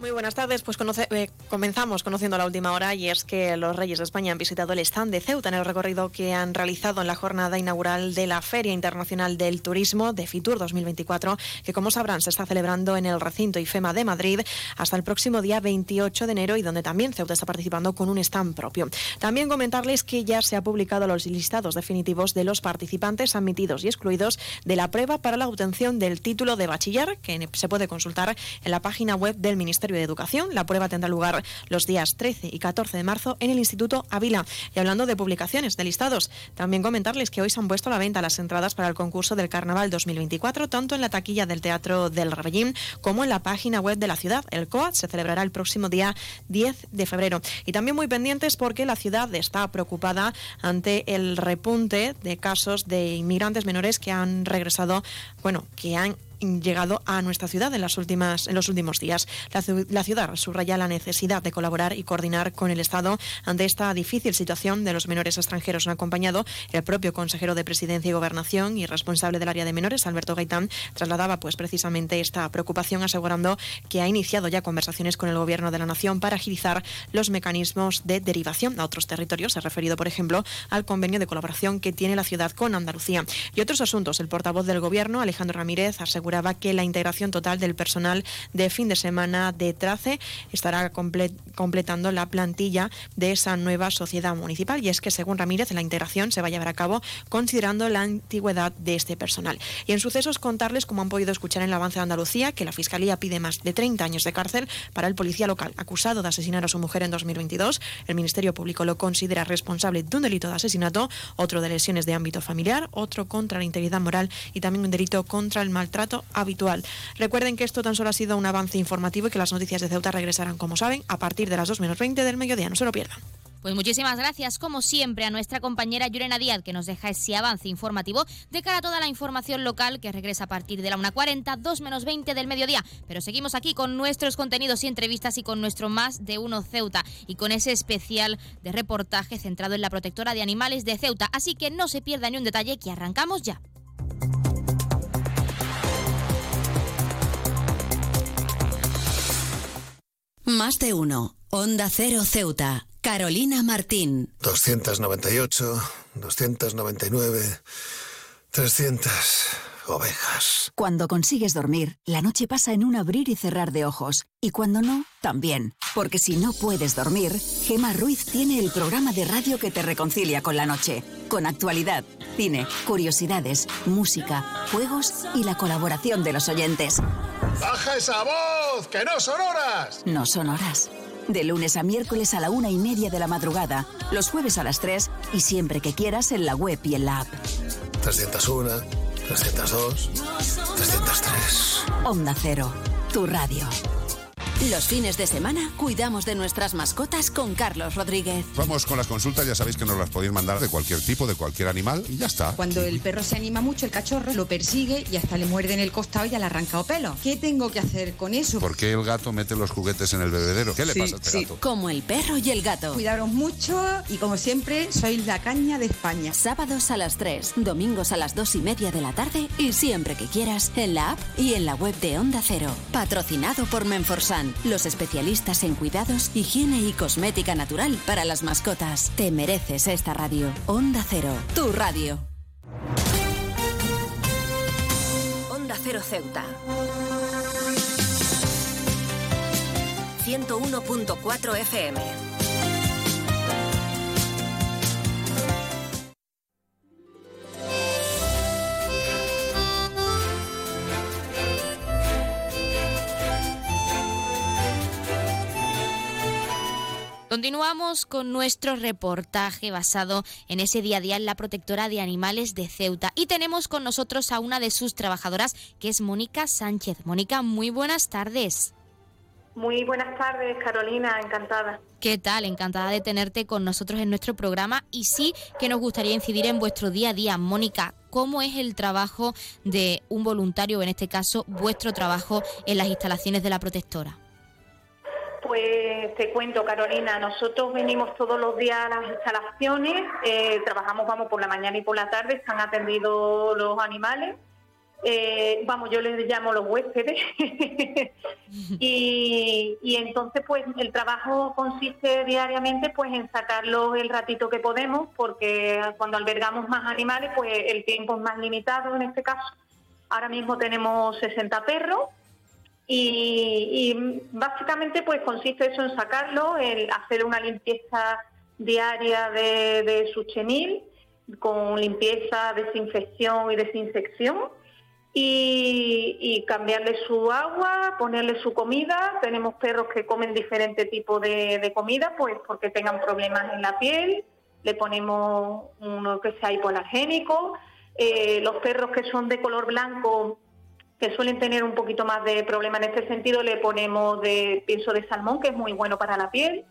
Muy buenas tardes, pues conoce, eh, comenzamos conociendo la última hora y es que los Reyes de España han visitado el stand de Ceuta en el recorrido que han realizado en la jornada inaugural de la Feria Internacional del Turismo de Fitur 2024, que como sabrán se está celebrando en el recinto IFEMA de Madrid hasta el próximo día 28 de enero y donde también Ceuta está participando con un stand propio. También comentarles que ya se ha publicado los listados definitivos de los participantes admitidos y excluidos de la prueba para la obtención del título de bachiller que se puede consultar en la página web del Ministerio Ministerio de Educación. La prueba tendrá lugar los días 13 y 14 de marzo en el Instituto Ávila. Y hablando de publicaciones, de listados, también comentarles que hoy se han puesto a la venta las entradas para el concurso del Carnaval 2024, tanto en la taquilla del Teatro del Rebellín como en la página web de la ciudad. El COAT se celebrará el próximo día 10 de febrero. Y también muy pendientes porque la ciudad está preocupada ante el repunte de casos de inmigrantes menores que han regresado, bueno, que han llegado a nuestra ciudad en, las últimas, en los últimos días. La, ciudad subraya la necesidad de colaborar y coordinar con el Estado ante esta difícil situación de los menores extranjeros. Han acompañado el propio consejero de Presidencia y Gobernación y responsable del área de menores, Alberto Gaitán, trasladaba pues precisamente esta preocupación asegurando que ha iniciado ya conversaciones con el Gobierno de la Nación para agilizar los mecanismos de derivación a otros territorios. Se ha referido, por ejemplo, al convenio de colaboración que tiene la ciudad con Andalucía. Y otros asuntos. El portavoz del Gobierno, Alejandro Ramírez, aseguró aseguraba que la integración total del personal de fin de semana de TRACE estará completando la plantilla de esa nueva sociedad municipal. Y es que, según Ramírez, la integración se va a llevar a cabo considerando la antigüedad de este personal. Y en sucesos, contarles, como han podido escuchar en el avance de Andalucía, que la Fiscalía pide más de 30 años de cárcel para el policía local acusado de asesinar a su mujer en 2022. El Ministerio Público lo considera responsable de un delito de asesinato, otro de lesiones de ámbito familiar, otro contra la integridad moral y también un delito contra el maltrato habitual. Recuerden que esto tan solo ha sido un avance informativo y que las noticias de Ceuta regresarán, como saben, a partir de las 2 menos 20 del mediodía. No se lo pierdan. Pues muchísimas gracias, como siempre, a nuestra compañera Yurena Díaz, que nos deja ese avance informativo de cara a toda la información local que regresa a partir de la 1.40, 2 menos 20 del mediodía. Pero seguimos aquí con nuestros contenidos y entrevistas y con nuestro Más de Uno Ceuta y con ese especial de reportaje centrado en la protectora de animales de Ceuta. Así que no se pierda ni un detalle que arrancamos ya. Más de uno. Onda Cero Ceuta. Carolina Martín. 298, 299, 300 ovejas. Cuando consigues dormir, la noche pasa en un abrir y cerrar de ojos. Y cuando no, también. Porque si no puedes dormir, Gema Ruiz tiene el programa de radio que te reconcilia con la noche. Con actualidad, cine, curiosidades, música, juegos y la colaboración de los oyentes. ¡Baja esa voz! ¡Que no son horas! No son horas. De lunes a miércoles a la una y media de la madrugada, los jueves a las tres y siempre que quieras en la web y en la app. 301, 302, 303. Onda Cero, tu radio. Los fines de semana cuidamos de nuestras mascotas con Carlos Rodríguez. Vamos con las consultas, ya sabéis que nos las podéis mandar de cualquier tipo, de cualquier animal y ya está. Cuando el perro se anima mucho, el cachorro lo persigue y hasta le muerde en el costado y ya le arrancado pelo. ¿Qué tengo que hacer con eso? ¿Por qué el gato mete los juguetes en el bebedero? ¿Qué le pasa a este gato? Como el perro y el gato. Cuidaros mucho y como siempre, sois la caña de España. Sábados a las 3, domingos a las 2 y media de la tarde y siempre que quieras en la app y en la web de Onda Cero. Patrocinado por Menforsan, los especialistas en cuidados, higiene y cosmética natural para las mascotas. Te mereces esta radio. Onda Cero, tu radio. Onda Cero Ceuta. 101.4 FM. Continuamos con nuestro reportaje basado en ese día a día en la protectora de animales de Ceuta y tenemos con nosotros a una de sus trabajadoras que es Mónica Sánchez. Mónica, muy buenas tardes. Muy buenas tardes, Carolina, encantada. ¿Qué tal? Encantada de tenerte con nosotros en nuestro programa y sí que nos gustaría incidir en vuestro día a día. Mónica, ¿cómo es el trabajo de un voluntario, en este caso vuestro trabajo en las instalaciones de la protectora? Pues te cuento, Carolina, nosotros venimos todos los días a las instalaciones, eh, trabajamos, vamos, por la mañana y por la tarde, están atendidos los animales. Eh, vamos, yo les llamo los huéspedes. y, y, entonces, pues, el trabajo consiste diariamente, pues, en sacarlos el ratito que podemos, porque cuando albergamos más animales, pues, el tiempo es más limitado en este caso. Ahora mismo tenemos 60 perros y, básicamente pues consiste eso en sacarlo, el hacer una limpieza diaria de, su chenil con limpieza, desinfección y desinsección. Y, y, cambiarle su agua, ponerle su comida. Tenemos perros que comen diferente tipo de, comida, pues porque tengan problemas en la piel. Le ponemos uno que sea hipoalergénico. Eh, los perros que son de color blanco, que suelen tener un poquito más de problema en este sentido, le ponemos de pienso de salmón, que es muy bueno para la piel.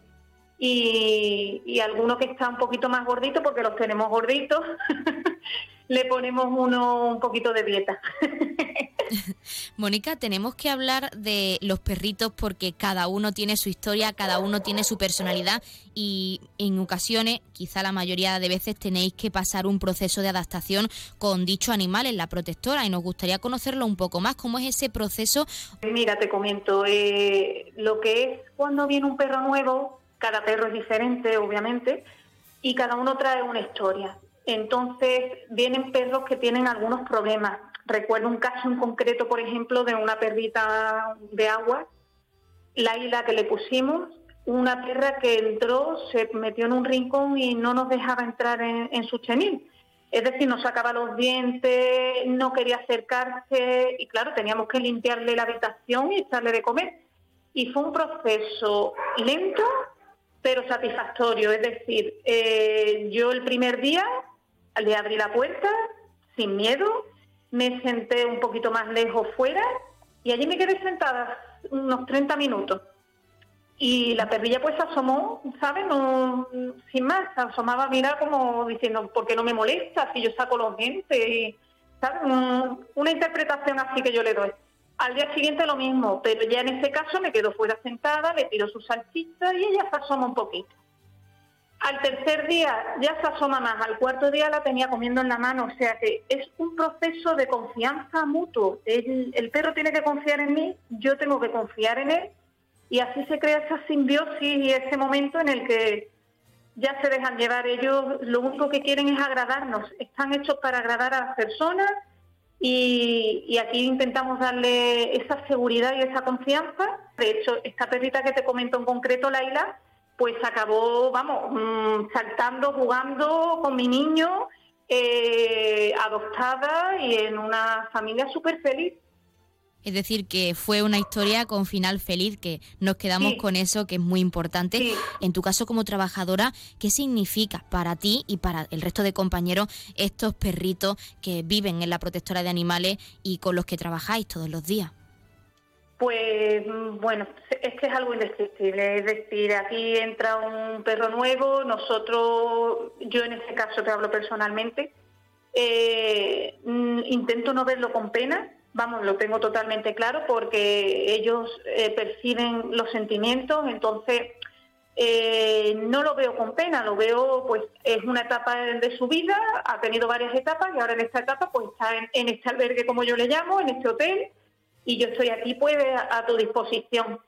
Y, y alguno que está un poquito más gordito, porque los tenemos gorditos, le ponemos uno un poquito de dieta. Mónica, tenemos que hablar de los perritos porque cada uno tiene su historia, cada uno tiene su personalidad y en ocasiones, quizá la mayoría de veces, tenéis que pasar un proceso de adaptación con dicho animal en la protectora y nos gustaría conocerlo un poco más. ¿Cómo es ese proceso? Mira, te comento, eh, lo que es cuando viene un perro nuevo, cada perro es diferente, obviamente, y cada uno trae una historia. Entonces, vienen perros que tienen algunos problemas. Recuerdo un caso en concreto, por ejemplo, de una perrita de agua, la isla que le pusimos, una perra que entró, se metió en un rincón y no nos dejaba entrar en, su chenil. Es decir, nos sacaba los dientes, no quería acercarse y claro, teníamos que limpiarle la habitación y echarle de comer. Y fue un proceso lento, pero satisfactorio. Es decir, eh, yo el primer día le abrí la puerta sin miedo, me senté un poquito más lejos fuera y allí me quedé sentada unos 30 minutos. Y la perrilla pues asomó, ¿sabes? No, sin más, asomaba a mirar como diciendo, ¿por qué no me molesta si yo saco los dientes? ¿Sabes? Una interpretación así que yo le doy. Al día siguiente lo mismo, pero ya en ese caso me quedo fuera sentada, le tiro su salchicha y ella se asoma un poquito. Al tercer día ya se asoma más, al cuarto día la tenía comiendo en la mano, o sea que es un proceso de confianza mutuo. El, perro tiene que confiar en mí, yo tengo que confiar en él y así se crea esa simbiosis y ese momento en el que ya se dejan llevar. Ellos lo único que quieren es agradarnos, están hechos para agradar a las personas y, y aquí intentamos darle esa seguridad y esa confianza. De hecho, esta perrita que te comento en concreto, Laila, pues acabó, vamos, mm, saltando, jugando con mi niño, eh, adoptada y en una familia súper feliz. Es decir, que fue una historia con final feliz, que nos quedamos con eso, que es muy importante. En tu caso como trabajadora, ¿qué significa para ti y para el resto de compañeros estos perritos que viven en la protectora de animales y con los que trabajáis todos los días? Pues bueno, es que es algo indescriptible. Es decir, aquí entra un perro nuevo, nosotros, yo en este caso te hablo personalmente, eh, mm, intento no verlo con pena, vamos, lo tengo totalmente claro porque ellos eh, perciben los sentimientos, entonces eh, no lo veo con pena, lo veo, pues es una etapa de su vida, ha tenido varias etapas y ahora en esta etapa pues está en este albergue como yo le llamo, en este hotel y yo estoy aquí pues a, tu disposición.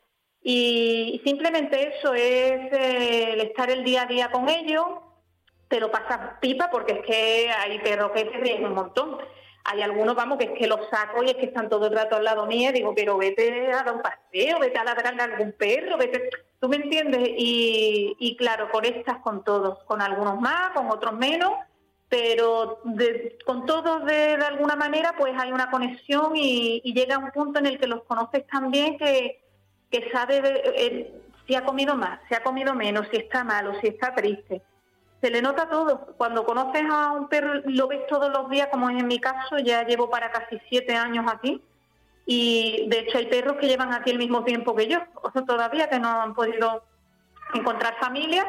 Y simplemente eso es eh, el estar el día a día con ellos, te lo pasas pipa porque es que hay perros que se ríen un montón. Hay algunos, vamos, que es que los saco y es que están todo el rato al lado mío, digo, pero vete a dar un paseo, vete a ladrar a algún perro, vete... ¿Tú me entiendes? Y, y claro, conectas con todos, con algunos más, con otros menos, pero con todos de, alguna manera pues hay una conexión y, llega un punto en el que los conoces también que, que sabe eh, si ha comido más, si ha comido menos, si está malo, si está triste. Se le nota todo. Cuando conoces a un perro, lo ves todos los días, como en mi caso, ya llevo para casi siete años aquí. Y de hecho hay perros que llevan aquí el mismo tiempo que yo, o sea, todavía que no han podido encontrar familia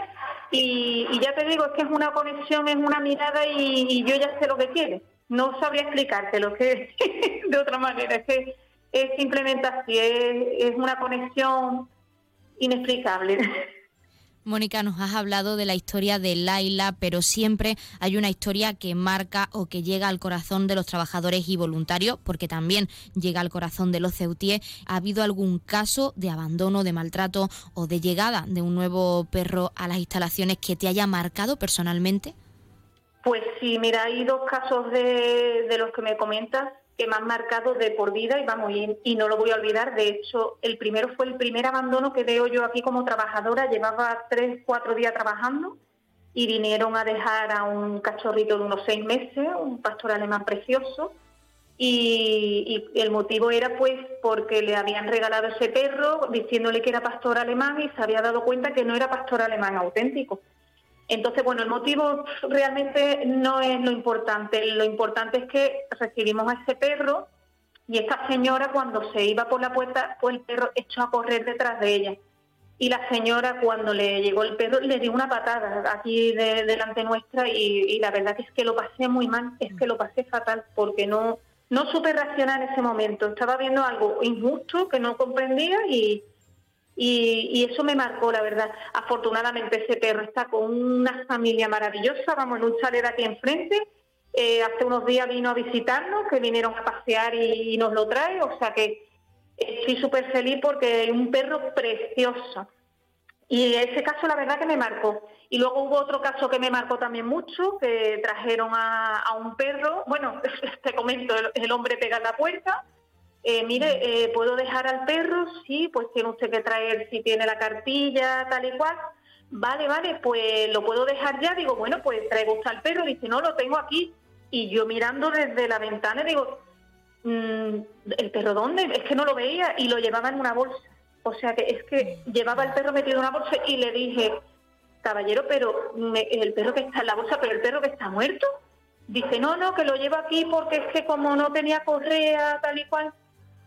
y, ya te digo, es que es una conexión, es una mirada y, yo ya sé lo que quiere. No sabría explicarte lo que es de otra manera, es que es simplemente así, es una conexión inexplicable. Mónica, nos has hablado de la historia de Laila, pero siempre hay una historia que marca o que llega al corazón de los trabajadores y voluntarios, porque también llega al corazón de los ceutíes. ¿Ha habido algún caso de abandono, de maltrato o de llegada de un nuevo perro a las instalaciones que te haya marcado personalmente? Pues sí, mira, hay dos casos de, de los que me comentas que me han marcado de por vida y vamos, y, no lo voy a olvidar. De hecho, el primero fue el primer abandono que veo yo aquí como trabajadora. Llevaba tres, cuatro días trabajando y vinieron a dejar a un cachorrito de unos seis meses, un pastor alemán precioso. y, el motivo era pues porque le habían regalado ese perro diciéndole que era pastor alemán y se había dado cuenta que no era pastor alemán auténtico. Entonces, bueno, el motivo realmente no es lo importante. Lo importante es que recibimos a ese perro y esta señora cuando se iba por la puerta, pues el perro echó a correr detrás de ella. Y la señora cuando le llegó el perro le dio una patada aquí delante nuestra y, y la verdad que es que lo pasé muy mal, es que lo pasé fatal porque no, no supe reaccionar en ese momento. Estaba viendo algo injusto que no comprendía y, y, eso me marcó, la verdad. Afortunadamente ese perro está con una familia maravillosa, vamos en un chalet aquí enfrente. Eh, hace unos días vino a visitarnos, que vinieron a pasear y, nos lo trae, o sea que estoy súper feliz porque es un perro precioso. Y ese caso la verdad que me marcó. Y luego hubo otro caso que me marcó también mucho, que trajeron a, un perro, bueno, te comento, el, hombre pega la puerta, eh, mire, eh, ¿puedo dejar al perro? Sí, pues tiene usted que traer si tiene la cartilla, tal y cual. Vale, vale, pues lo puedo dejar ya. Digo, bueno, pues traigo usted al perro. Dice, no, lo tengo aquí. Y yo mirando desde la ventana digo, mm, ¿el perro dónde? Es que no lo veía y lo llevaba en una bolsa. O sea que es que llevaba el perro metido en una bolsa y le dije, caballero, pero el perro que está en la bolsa, pero el perro que está muerto. Dice, no, no, que lo llevo aquí porque es que como no tenía correa, tal y cual.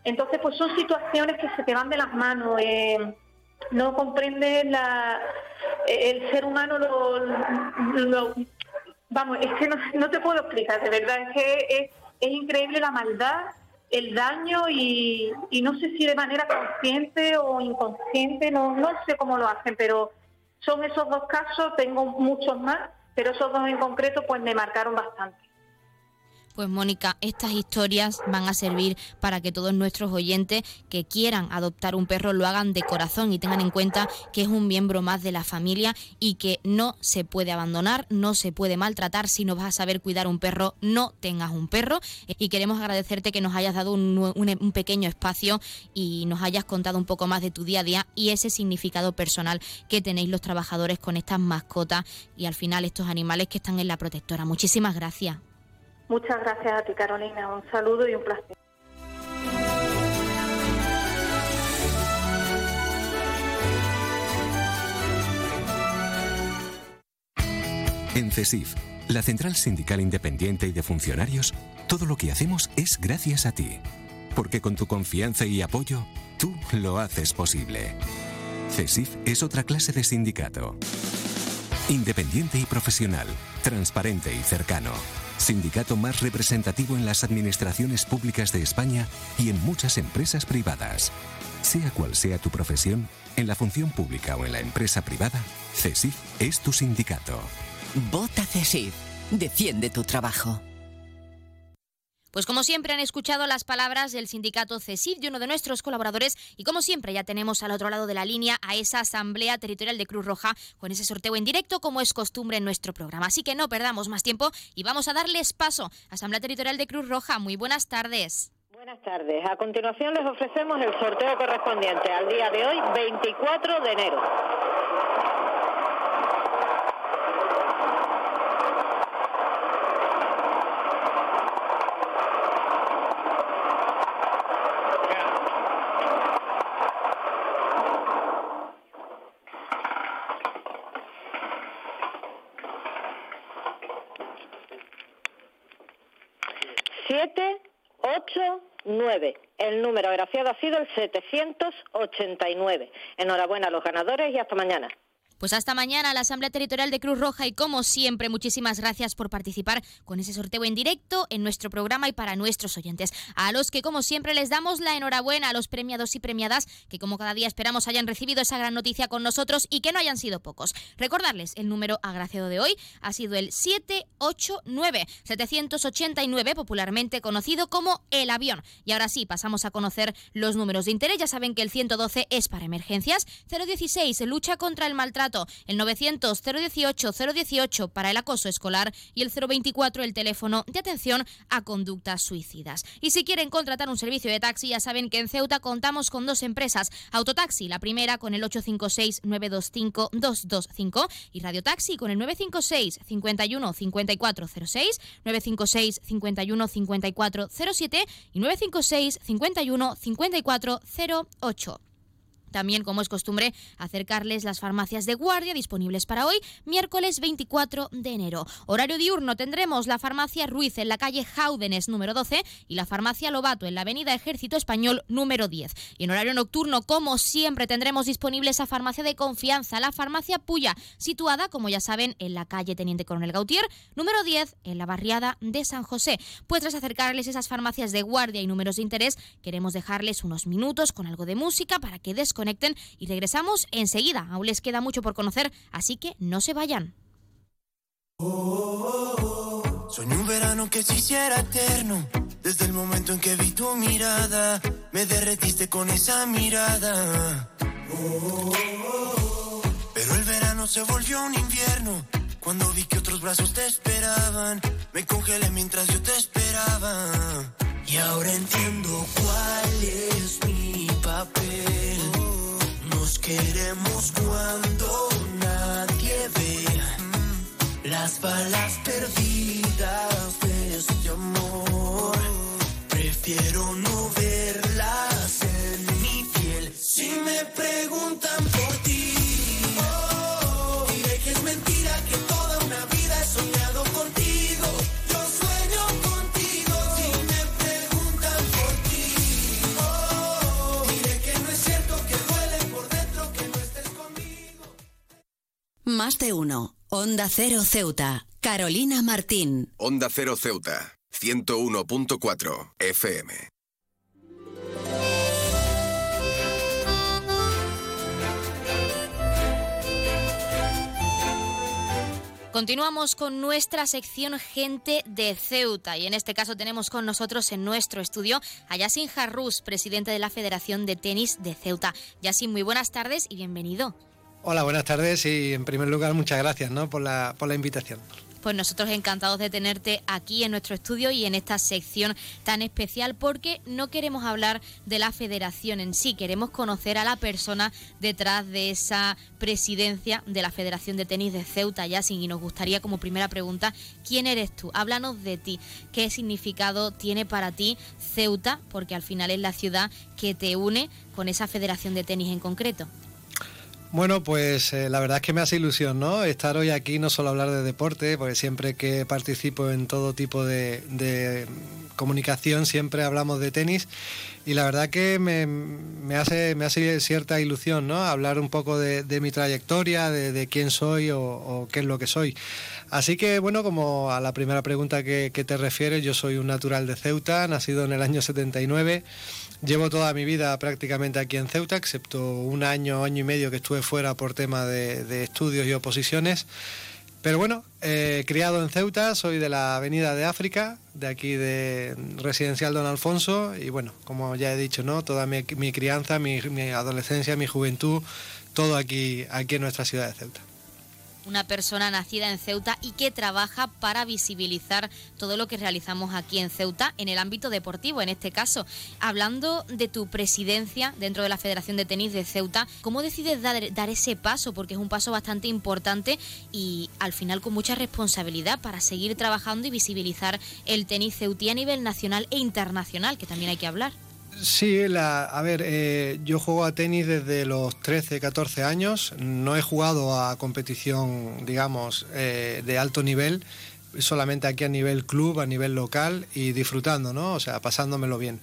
Entonces, pues son situaciones que se te van de las manos. Eh, no comprende la, el ser humano lo, vamos, es que no, te puedo explicar, de verdad, es que es, es increíble la maldad, el daño y, y, no sé si de manera consciente o inconsciente, no, no sé cómo lo hacen, pero son esos dos casos, tengo muchos más, pero esos dos en concreto pues me marcaron bastante. Pues Mónica, estas historias van a servir para que todos nuestros oyentes que quieran adoptar un perro lo hagan de corazón y tengan en cuenta que es un miembro más de la familia y que no se puede abandonar, no se puede maltratar. Si no vas a saber cuidar un perro, no tengas un perro. Y queremos agradecerte que nos hayas dado un, un pequeño espacio y nos hayas contado un poco más de tu día a día y ese significado personal que tenéis los trabajadores con estas mascotas y al final estos animales que están en la protectora. Muchísimas gracias. Muchas gracias a ti, Carolina. Un saludo y un placer. En CESIF, la Central Sindical Independiente y de Funcionarios, todo lo que hacemos es gracias a ti. Porque con tu confianza y apoyo, tú lo haces posible. CESIF es otra clase de sindicato. Independiente y profesional, transparente y cercano sindicato más representativo en las administraciones públicas de España y en muchas empresas privadas. Sea cual sea tu profesión, en la función pública o en la empresa privada, CESIF es tu sindicato. Vota CESIF. Defiende tu trabajo. Pues como siempre han escuchado las palabras del sindicato CESIF de uno de nuestros colaboradores y como siempre ya tenemos al otro lado de la línea a esa Asamblea Territorial de Cruz Roja con ese sorteo en directo como es costumbre en nuestro programa. Así que no perdamos más tiempo y vamos a darles paso. Asamblea Territorial de Cruz Roja, muy buenas tardes. Buenas tardes. A continuación les ofrecemos el sorteo correspondiente al día de hoy, 24 de enero. El número agraciado ha sido el 789. Enhorabuena a los ganadores y hasta mañana. Pues hasta mañana la Asamblea Territorial de Cruz Roja y como siempre muchísimas gracias por participar con ese sorteo en directo en nuestro programa y para nuestros oyentes. A los que como siempre les damos la enhorabuena a los premiados y premiadas que como cada día esperamos hayan recibido esa gran noticia con nosotros y que no hayan sido pocos. Recordarles, el número agraciado de hoy ha sido el 789, 789 popularmente conocido como el avión. Y ahora sí, pasamos a conocer los números de interés. Ya saben que el 112 es para emergencias, 016 lucha contra el maltrato maltrato, el 900 018 018 para el acoso escolar y el 024 el teléfono de atención a conductas suicidas. Y si quieren contratar un servicio de taxi, ya saben que en Ceuta contamos con dos empresas, Autotaxi, la primera con el 856 925 225 y Radio Taxi con el 956 51 5406, 956 51 5407 y 956 51 5408. También, como es costumbre, acercarles las farmacias de guardia disponibles para hoy, miércoles 24 de enero. Horario diurno tendremos la farmacia Ruiz en la calle Jaúdenes número 12 y la farmacia Lobato en la avenida Ejército Español número 10. Y en horario nocturno, como siempre, tendremos disponible esa farmacia de confianza, la farmacia Puya, situada, como ya saben, en la calle Teniente Coronel Gautier, número 10, en la barriada de San José. Pues tras acercarles esas farmacias de guardia y números de interés, queremos dejarles unos minutos con algo de música para que desconecten conecten y regresamos enseguida. Aún les queda mucho por conocer, así que no se vayan. Soñé un verano que se hiciera eterno. Desde el momento en que vi tu mirada, me derretiste con esa mirada. Pero el verano se volvió un invierno. Cuando vi que otros brazos te esperaban, me congelé mientras yo te esperaba. Y ahora entiendo cuál es mi papel. Nos queremos cuando nadie ve las balas perdidas de este amor. Prefiero no verlas en mi piel. Si me preguntan por Más de uno. Onda Cero Ceuta. Carolina Martín. Onda Cero Ceuta, 101.4 FM. Continuamos con nuestra sección Gente de Ceuta y en este caso tenemos con nosotros en nuestro estudio a Yassin Jarrús, presidente de la Federación de Tenis de Ceuta. Yassin, muy buenas tardes y bienvenido. Hola, buenas tardes y en primer lugar muchas gracias ¿no? por, la, por la invitación. Pues nosotros encantados de tenerte aquí en nuestro estudio y en esta sección tan especial porque no queremos hablar de la federación en sí, queremos conocer a la persona detrás de esa presidencia de la Federación de Tenis de Ceuta, Yassin, y nos gustaría como primera pregunta, ¿quién eres tú? Háblanos de ti, ¿qué significado tiene para ti Ceuta? Porque al final es la ciudad que te une con esa Federación de Tenis en concreto. Bueno, pues eh, la verdad es que me hace ilusión, ¿no? Estar hoy aquí, no solo hablar de deporte, porque siempre que participo en todo tipo de, comunicación siempre hablamos de tenis y la verdad que me, hace, me hace cierta ilusión, ¿no? Hablar un poco de, mi trayectoria, de, quién soy o, qué es lo que soy. Así que, bueno, como a la primera pregunta que, que te refieres, yo soy un natural de Ceuta, nacido en el año 79. Llevo toda mi vida prácticamente aquí en Ceuta, excepto un año, año y medio que estuve fuera por tema de, estudios y oposiciones. Pero bueno, eh, criado en Ceuta, soy de la Avenida de África, de aquí de Residencial Don Alfonso, y bueno, como ya he dicho, ¿no? Toda mi, mi crianza, mi, mi, adolescencia, mi juventud, todo aquí, aquí en nuestra ciudad de Ceuta una persona nacida en Ceuta y que trabaja para visibilizar todo lo que realizamos aquí en Ceuta en el ámbito deportivo, en este caso. Hablando de tu presidencia dentro de la Federación de Tenis de Ceuta, ¿cómo decides dar, ese paso? Porque es un paso bastante importante y al final con mucha responsabilidad para seguir trabajando y visibilizar el tenis ceutí a nivel nacional e internacional, que también hay que hablar. Sí, la, a ver, eh, yo juego a tenis desde los 13, 14 años. No he jugado a competición, digamos, eh, de alto nivel, solamente aquí a nivel club, a nivel local y disfrutando, ¿no? O sea, pasándomelo bien.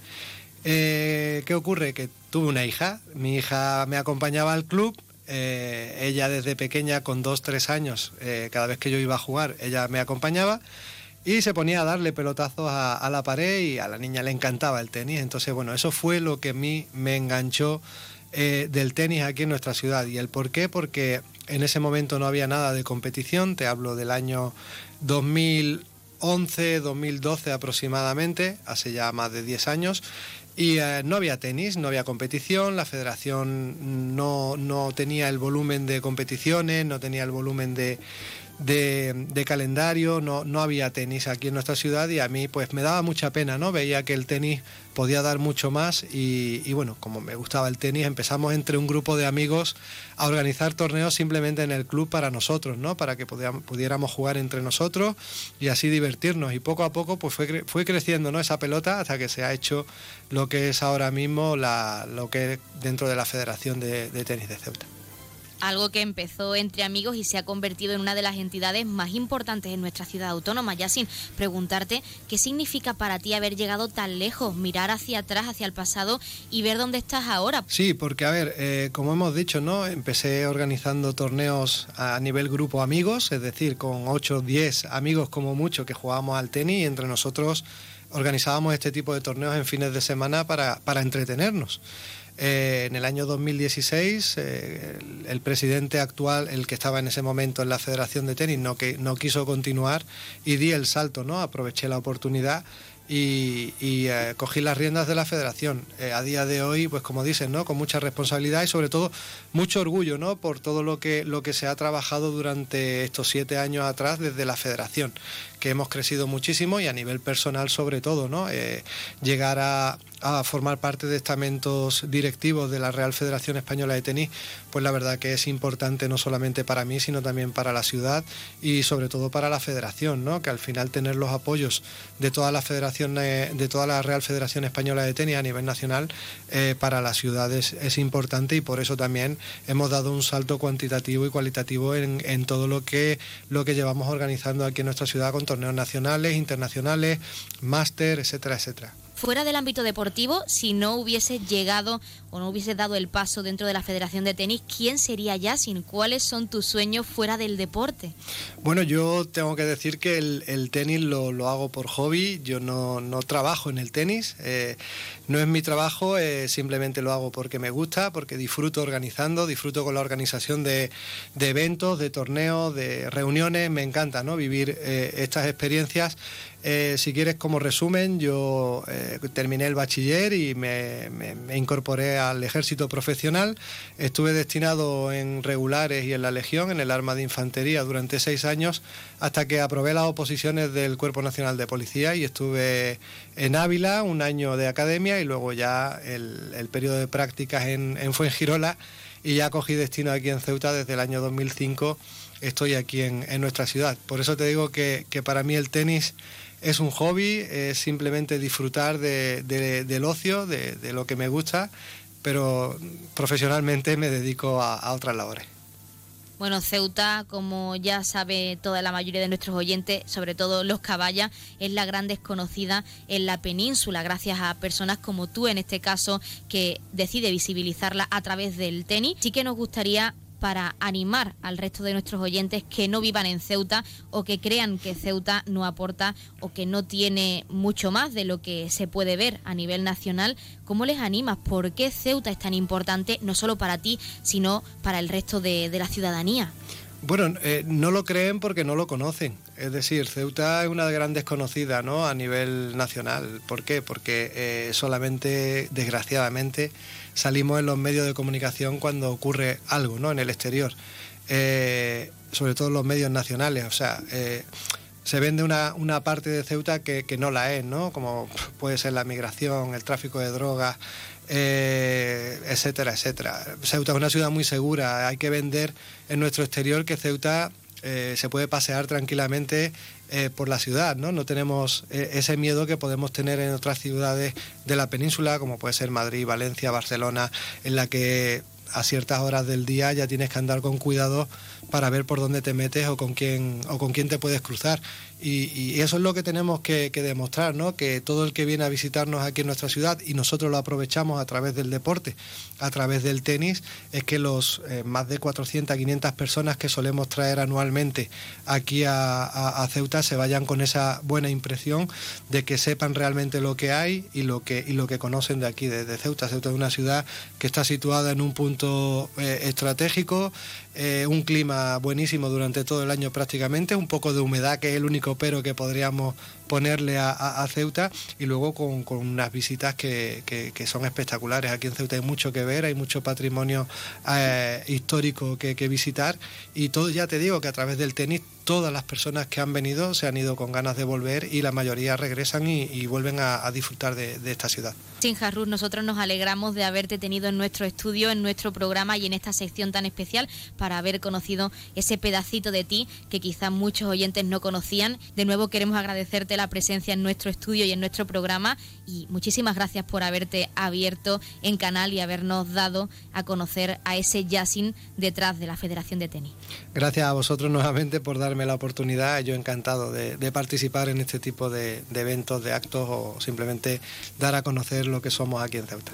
Eh, ¿Qué ocurre? Que tuve una hija, mi hija me acompañaba al club, ella desde pequeña, con 2, 3 años, cada vez que yo iba a jugar, ella me acompañaba y se ponía a darle pelotazos a, la pared y a la niña le encantaba el tenis. Entonces, bueno, eso fue lo que a mí me enganchó eh, del tenis aquí en nuestra ciudad. ¿Y el por qué? Porque en ese momento no había nada de competición, te hablo del año 2011, 2012 aproximadamente, hace ya más de 10 años. Y eh, no había tenis, no había competición, la federación no, no tenía el volumen de competiciones, no tenía el volumen de, de, calendario, no, no había tenis aquí en nuestra ciudad y a mí pues me daba mucha pena, ¿no? Veía que el tenis podía dar mucho más y, bueno, como me gustaba el tenis, empezamos entre un grupo de amigos a organizar torneos simplemente en el club para nosotros, ¿no? Para que pudiéramos jugar entre nosotros y así divertirnos y poco a poco pues fue, fue creciendo, ¿no? Esa pelota hasta que se ha hecho lo que es ahora mismo la, lo que es dentro de la Federación de Tenis de Ceuta algo que empezó entre amigos y se ha convertido en una de las entidades más importantes en nuestra ciudad autónoma. Ya sin preguntarte qué significa para ti haber llegado tan lejos, mirar hacia atrás, hacia el pasado y ver dónde estás ahora. Sí, porque a ver, eh, como hemos dicho, ¿no? Empecé organizando torneos a nivel grupo amigos, es decir, con 8 10 amigos como mucho que jugábamos al tenis y entre nosotros organizábamos este tipo de torneos en fines de semana para, para entretenernos. Eh, en el año 2016, eh, el, presidente actual, el que estaba en ese momento en la Federación de Tenis, no quiso continuar y di el salto, ¿no? Aproveché la oportunidad y, eh, cogí las riendas de la federación. a día de hoy, pues como dicen, ¿no? con mucha responsabilidad y sobre todo mucho orgullo ¿no? por todo lo que, lo que se ha trabajado durante estos siete años atrás desde la federación, que hemos crecido muchísimo y a nivel personal sobre todo, ¿no? llegar a, formar parte de estamentos directivos de la Real Federación Española de Tenis, pues la verdad que es importante no solamente para mí, sino también para la ciudad y sobre todo para la federación, ¿no? que al final tener los apoyos de toda la federación, de toda la Real Federación Española de Tenis a nivel nacional, eh, para la ciudad es, importante y por eso también hemos dado un salto cuantitativo y cualitativo en, en todo lo que, lo que llevamos organizando aquí en nuestra ciudad torneos nacionales, internacionales, máster, etcétera, etcétera fuera del ámbito deportivo, si no hubiese llegado o no hubiese dado el paso dentro de la Federación de Tenis, ¿quién sería Yasin? ¿Cuáles son tus sueños fuera del deporte? Bueno, yo tengo que decir que el, tenis lo, hago por hobby, yo no, trabajo en el tenis, eh, no es mi trabajo, eh, simplemente lo hago porque me gusta, porque disfruto organizando, disfruto con la organización de, eventos, de torneos, de reuniones, me encanta ¿no? vivir eh, estas experiencias eh, si quieres, como resumen, yo eh, terminé el bachiller y me, incorporé al ejército profesional. Estuve destinado en regulares y en la Legión, en el arma de infantería, durante seis años, hasta que aprobé las oposiciones del Cuerpo Nacional de Policía y estuve en Ávila un año de academia y luego ya el, periodo de prácticas en, en Fuengirola y ya cogí destino aquí en Ceuta desde el año 2005. Estoy aquí en, nuestra ciudad. Por eso te digo que, que para mí el tenis es un hobby, es simplemente disfrutar del ocio, de, lo que me gusta, pero profesionalmente me dedico a, otras labores. Bueno, Ceuta, como ya sabe toda la mayoría de nuestros oyentes, sobre todo los caballas, es la gran desconocida en la península, gracias a personas como tú, en este caso, que decide visibilizarla a través del tenis. Sí que nos gustaría para animar al resto de nuestros oyentes que no vivan en Ceuta o que crean que Ceuta no aporta o que no tiene mucho más de lo que se puede ver a nivel nacional. ¿Cómo les animas? ¿Por qué Ceuta es tan importante no solo para ti, sino para el resto de, la ciudadanía? Bueno, eh, no lo creen porque no lo conocen. Es decir, Ceuta es una gran desconocida ¿no? a nivel nacional. ¿Por qué? Porque eh, solamente, desgraciadamente, salimos en los medios de comunicación cuando ocurre algo ¿no? en el exterior, eh, sobre todo en los medios nacionales. O sea, eh, se vende una, una, parte de Ceuta que, que, no la es, ¿no? como puede ser la migración, el tráfico de drogas, eh, etcétera, etcétera. Ceuta es una ciudad muy segura, hay que vender en nuestro exterior que Ceuta se puede pasear tranquilamente eh, por la ciudad, ¿no? No tenemos eh, ese miedo que podemos tener en otras ciudades de la península, como puede ser Madrid, Valencia, Barcelona, en la que a ciertas horas del día ya tienes que andar con cuidado para ver por dónde te metes o con quién o con quién te puedes cruzar. Y, eso es lo que tenemos que, demostrar, ¿no? que todo el que viene a visitarnos aquí en nuestra ciudad y nosotros lo aprovechamos a través del deporte, a través del tenis, es que los eh, más de 400, 500 personas que solemos traer anualmente aquí a, Ceuta se vayan con esa buena impresión de que sepan realmente lo que hay y lo que, y lo que conocen de aquí, de, Ceuta. Ceuta es una ciudad que está situada en un punto eh, estratégico, eh, un clima clima buenísimo durante todo el año prácticamente, un poco de humedad que es el único pero que podríamos ponerle a, Ceuta y luego con, unas visitas que, son espectaculares. Aquí en Ceuta hay mucho que ver, hay mucho patrimonio eh, histórico que, visitar y todo, ya te digo que a través del tenis todas las personas que han venido se han ido con ganas de volver y la mayoría regresan y, vuelven a, disfrutar de, esta ciudad. Sin Jarrus, nosotros nos alegramos de haberte tenido en nuestro estudio, en nuestro programa y en esta sección tan especial para haber conocido ese pedacito de ti que quizás muchos oyentes no conocían. De nuevo queremos agradecerte la presencia en nuestro estudio y en nuestro programa y muchísimas gracias por haberte abierto en canal y habernos dado a conocer a ese Yasin detrás de la Federación de Tenis. Gracias a vosotros nuevamente por darme la oportunidad. Yo encantado de, participar en este tipo de eventos, de actos o simplemente dar a conocer lo que somos aquí en Ceuta.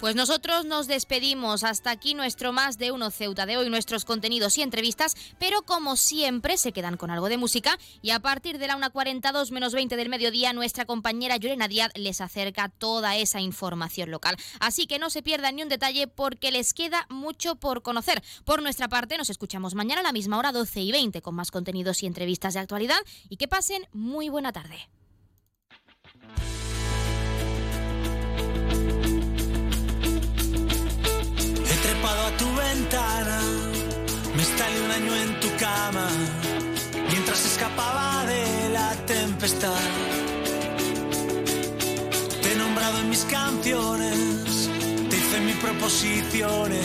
Pues nosotros nos despedimos. Hasta aquí nuestro más de uno Ceuta de hoy, nuestros contenidos y entrevistas, pero como siempre se quedan con algo de música y a partir de la 1.42 menos 20 del mediodía nuestra compañera Llorena Díaz les acerca toda esa información local. Así que no se pierdan ni un detalle porque les queda mucho por conocer. Por nuestra parte nos escuchamos mañana a la misma hora 12 y 20 con más contenidos y entrevistas de actualidad y que pasen muy buena tarde. Te he nombrado en mis canciones, te hice mis proposiciones,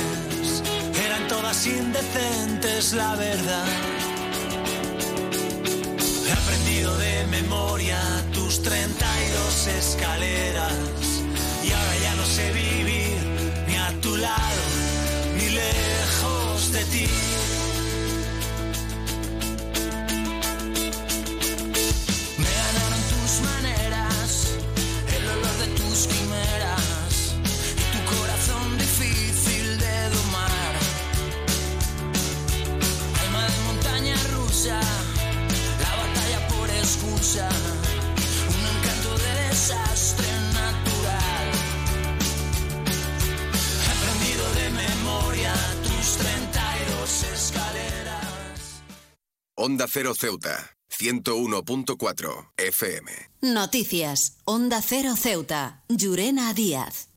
eran todas indecentes, la verdad. He aprendido de memoria tus 32 escaleras y ahora ya no sé vivir ni a tu lado lejos de ti. Onda Cero Ceuta, 101.4 FM. Noticias, Onda Cero Ceuta, Llurena Díaz.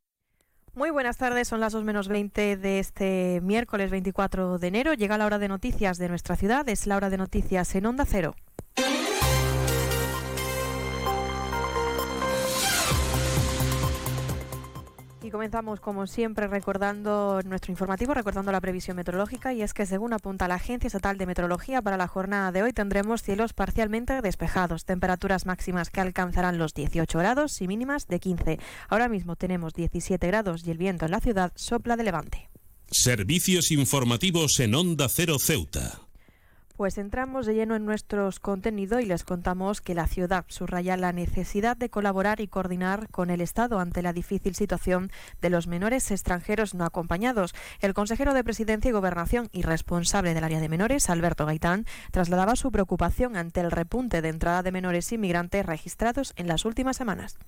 Muy buenas tardes, son las 2 menos 20 de este miércoles 24 de enero. Llega la hora de noticias de nuestra ciudad, es la hora de noticias en Onda Cero. Comenzamos, como siempre, recordando nuestro informativo, recordando la previsión meteorológica, y es que según apunta la Agencia Estatal de Meteorología, para la jornada de hoy tendremos cielos parcialmente despejados, temperaturas máximas que alcanzarán los 18 grados y mínimas de 15. Ahora mismo tenemos 17 grados y el viento en la ciudad sopla de levante. Servicios informativos en Onda Cero Ceuta. Pues entramos de lleno en nuestros contenidos y les contamos que la ciudad subraya la necesidad de colaborar y coordinar con el Estado ante la difícil situación de los menores extranjeros no acompañados. El consejero de Presidencia y Gobernación y responsable del área de menores, Alberto Gaitán, trasladaba su preocupación ante el repunte de entrada de menores inmigrantes registrados en las últimas semanas.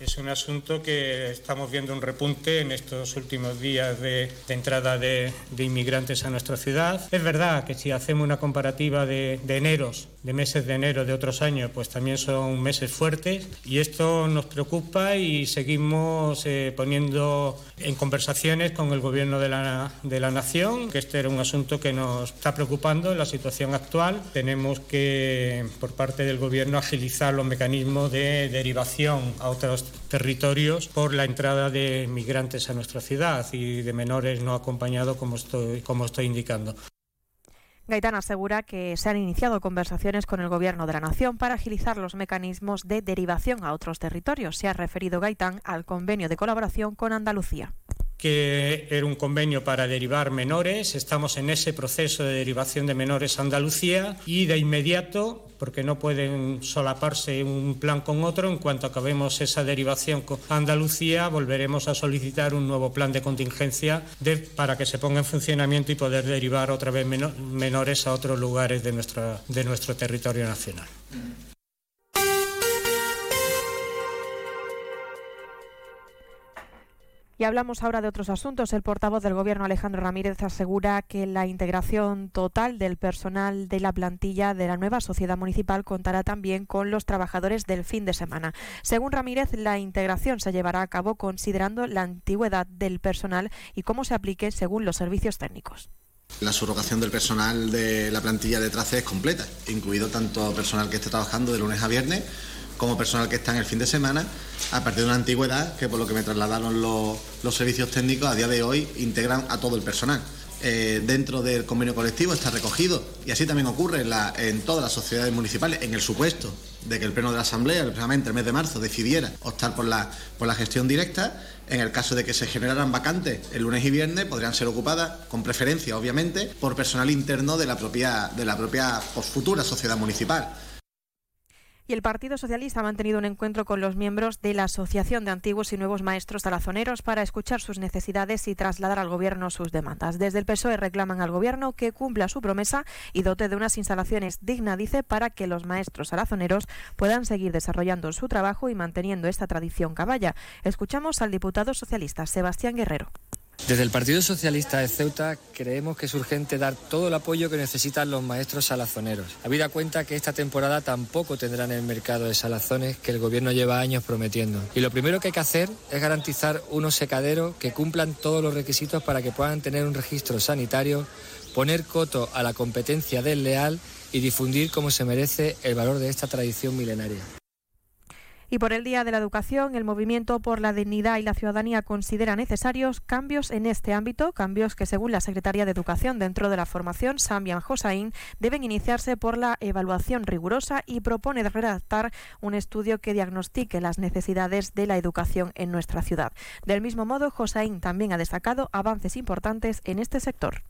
Es un asunto que estamos viendo un repunte en estos últimos días de, entrada de, inmigrantes a nuestra ciudad. Es verdad que si hacemos una comparativa de, de eneros, de meses de enero de otros años, pues también son meses fuertes y esto nos preocupa y seguimos eh, poniendo en conversaciones con el Gobierno de la, de la Nación, que este era un asunto que nos está preocupando en la situación actual. Tenemos que, por parte del Gobierno, agilizar los mecanismos de derivación a otros territorios por la entrada de migrantes a nuestra ciudad y de menores no acompañados, como estoy, como estoy indicando. Gaitán asegura que se han iniciado conversaciones con el Gobierno de la Nación para agilizar los mecanismos de derivación a otros territorios. Se ha referido Gaitán al convenio de colaboración con Andalucía. Que era un convenio para derivar menores. Estamos en ese proceso de derivación de menores a Andalucía y de inmediato, porque no pueden solaparse un plan con otro, en cuanto acabemos esa derivación con Andalucía, volveremos a solicitar un nuevo plan de contingencia para que se ponga en funcionamiento y poder derivar otra vez menores a otros lugares de, de nuestro territorio nacional. Y hablamos ahora de otros asuntos. El portavoz del Gobierno, Alejandro Ramírez, asegura que la integración total del personal de la plantilla de la nueva sociedad municipal contará también con los trabajadores del fin de semana. Según Ramírez, la integración se llevará a cabo considerando la antigüedad del personal y cómo se aplique según los servicios técnicos. La subrogación del personal de la plantilla de trace es completa, incluido tanto personal que esté trabajando de lunes a viernes como personal que está en el fin de semana, a partir de una antigüedad que por lo que me trasladaron los, servicios técnicos a día de hoy integran a todo el personal. Eh, dentro del convenio colectivo está recogido y así también ocurre en, todas las sociedades municipales en el supuesto de que el pleno de la asamblea precisamente el mes de marzo decidiera optar por la, por la gestión directa en el caso de que se generaran vacantes el lunes y viernes podrían ser ocupadas con preferencia obviamente por personal interno de la propia de la propia futura sociedad municipal y el Partido Socialista ha mantenido un encuentro con los miembros de la Asociación de Antiguos y Nuevos Maestros Talazoneros para escuchar sus necesidades y trasladar al Gobierno sus demandas. Desde el PSOE reclaman al Gobierno que cumpla su promesa y dote de unas instalaciones dignas, dice, para que los maestros talazoneros puedan seguir desarrollando su trabajo y manteniendo esta tradición caballa. Escuchamos al diputado socialista Sebastián Guerrero. Desde el Partido Socialista de Ceuta creemos que es urgente dar todo el apoyo que necesitan los maestros salazoneros, habida cuenta que esta temporada tampoco tendrán el mercado de salazones que el Gobierno lleva años prometiendo. Y lo primero que hay que hacer es garantizar unos secaderos que cumplan todos los requisitos para que puedan tener un registro sanitario, poner coto a la competencia desleal y difundir como se merece el valor de esta tradición milenaria. Y por el Día de la Educación, el Movimiento por la Dignidad y la Ciudadanía considera necesarios cambios en este ámbito, cambios que según la Secretaría de Educación dentro de la formación, Sambian Hossain, deben iniciarse por la evaluación rigurosa y propone redactar un estudio que diagnostique las necesidades de la educación en nuestra ciudad. Del mismo modo, Hossain también ha destacado avances importantes en este sector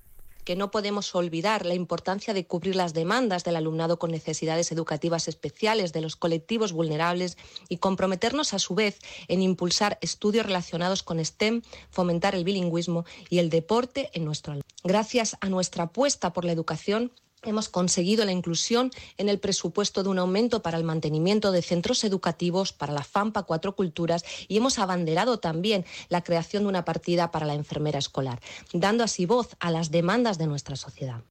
que no podemos olvidar la importancia de cubrir las demandas del alumnado con necesidades educativas especiales, de los colectivos vulnerables y comprometernos a su vez en impulsar estudios relacionados con STEM, fomentar el bilingüismo y el deporte en nuestro Gracias a nuestra apuesta por la educación, Hemos conseguido la inclusión en el presupuesto de un aumento para el mantenimiento de centros educativos para la FAMPA Cuatro Culturas y hemos abanderado también la creación de una partida para la enfermera escolar, dando así voz a las demandas de nuestra sociedad.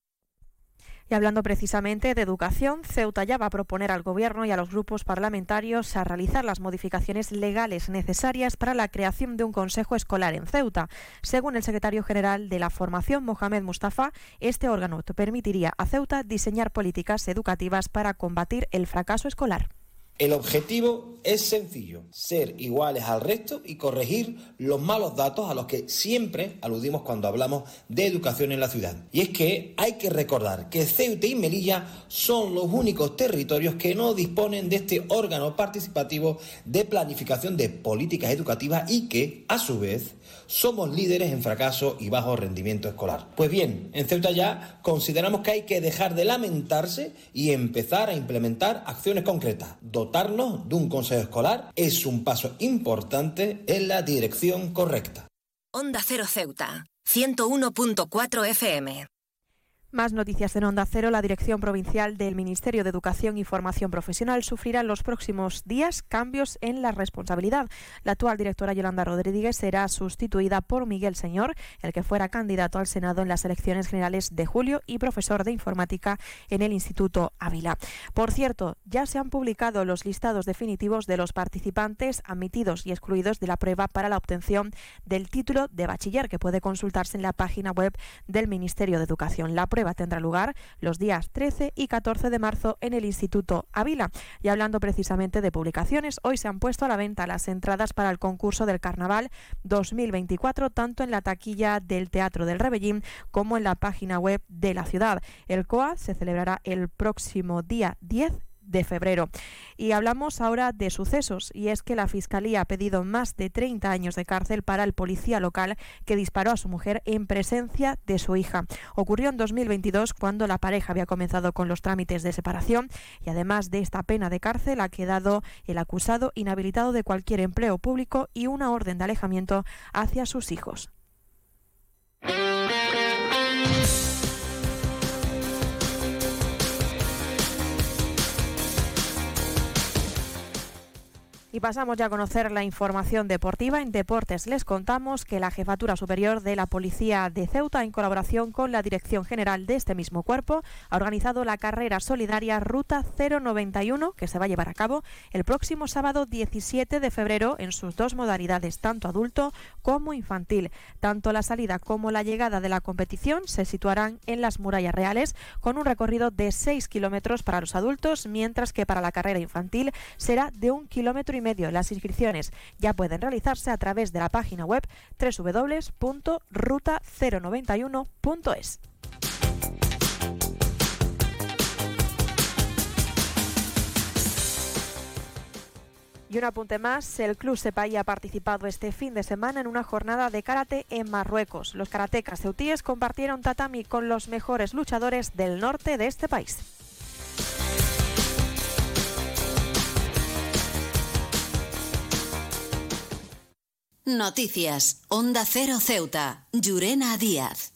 Y hablando precisamente de educación, Ceuta ya va a proponer al Gobierno y a los grupos parlamentarios a realizar las modificaciones legales necesarias para la creación de un Consejo Escolar en Ceuta. Según el secretario general de la formación, Mohamed Mustafa, este órgano permitiría a Ceuta diseñar políticas educativas para combatir el fracaso escolar. El objetivo es sencillo, ser iguales al resto y corregir los malos datos a los que siempre aludimos cuando hablamos de educación en la ciudad. Y es que hay que recordar que Ceuta y Melilla son los únicos territorios que no disponen de este órgano participativo de planificación de políticas educativas y que, a su vez, somos líderes en fracaso y bajo rendimiento escolar. Pues bien, en Ceuta ya consideramos que hay que dejar de lamentarse y empezar a implementar acciones concretas. Dotarnos de un consejo escolar es un paso importante en la dirección correcta. Onda Cero Ceuta, 101.4 FM. Más noticias en Onda Cero. La Dirección Provincial del Ministerio de Educación y Formación Profesional sufrirá en los próximos días cambios en la responsabilidad. La actual directora Yolanda Rodríguez será sustituida por Miguel Señor, el que fuera candidato al Senado en las elecciones generales de julio y profesor de informática en el Instituto Ávila. Por cierto, ya se han publicado los listados definitivos de los participantes admitidos y excluidos de la prueba para la obtención del título de bachiller, que puede consultarse en la página web del Ministerio de Educación. La prueba tendrá lugar los días 13 y 14 de marzo en el Instituto Ávila. Y hablando precisamente de publicaciones, hoy se han puesto a la venta las entradas para el concurso del Carnaval 2024, tanto en la taquilla del Teatro del Rebellín como en la página web de la ciudad. El COA se celebrará el próximo día 10 de febrero. Y hablamos ahora de sucesos, y es que la Fiscalía ha pedido más de 30 años de cárcel para el policía local que disparó a su mujer en presencia de su hija. Ocurrió en 2022 cuando la pareja había comenzado con los trámites de separación y además de esta pena de cárcel ha quedado el acusado inhabilitado de cualquier empleo público y una orden de alejamiento hacia sus hijos. Y pasamos ya a conocer la información deportiva. En deportes les contamos que la Jefatura Superior de la Policía de Ceuta, en colaboración con la Dirección General de este mismo cuerpo, ha organizado la carrera solidaria Ruta 091, que se va a llevar a cabo el próximo sábado 17 de febrero en sus dos modalidades, tanto adulto como infantil. Tanto la salida como la llegada de la competición se situarán en las murallas reales, con un recorrido de 6 kilómetros para los adultos, mientras que para la carrera infantil será de un kilómetro y medio. Las inscripciones ya pueden realizarse a través de la página web www.ruta091.es. Y un apunte más, el Club Sepay ha participado este fin de semana en una jornada de karate en Marruecos. Los karatecas ceutíes compartieron tatami con los mejores luchadores del norte de este país. Noticias. Onda Cero Ceuta. Llurena Díaz.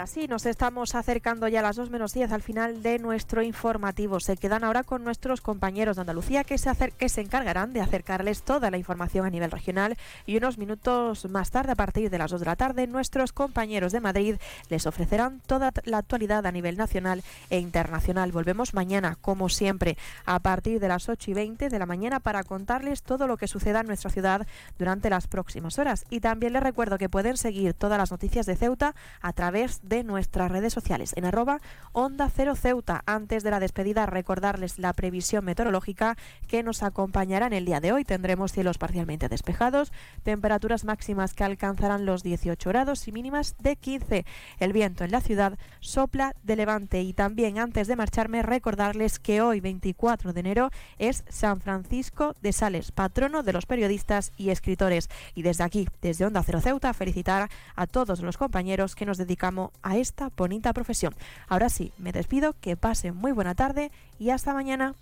Ahora sí, nos estamos acercando ya a las 2 menos 10 al final de nuestro informativo. Se quedan ahora con nuestros compañeros de Andalucía que se, que se encargarán de acercarles toda la información a nivel regional y unos minutos más tarde, a partir de las 2 de la tarde, nuestros compañeros de Madrid les ofrecerán toda la actualidad a nivel nacional e internacional. Volvemos mañana, como siempre, a partir de las 8 y 20 de la mañana para contarles todo lo que suceda en nuestra ciudad durante las próximas horas. Y también les recuerdo que pueden seguir todas las noticias de Ceuta a través de nuestras redes sociales en arroba Onda Cero Ceuta. Antes de la despedida, recordarles la previsión meteorológica que nos acompañará en el día de hoy. Tendremos cielos parcialmente despejados, temperaturas máximas que alcanzarán los 18 grados y mínimas de 15. El viento en la ciudad sopla de levante y también antes de marcharme recordarles que hoy 24 de enero es San Francisco de Sales, patrono de los periodistas y escritores. Y desde aquí, desde Onda Cero Ceuta, felicitar a todos los compañeros que nos dedicamos a esta bonita profesión. Ahora sí, me despido, que pasen muy buena tarde y hasta mañana.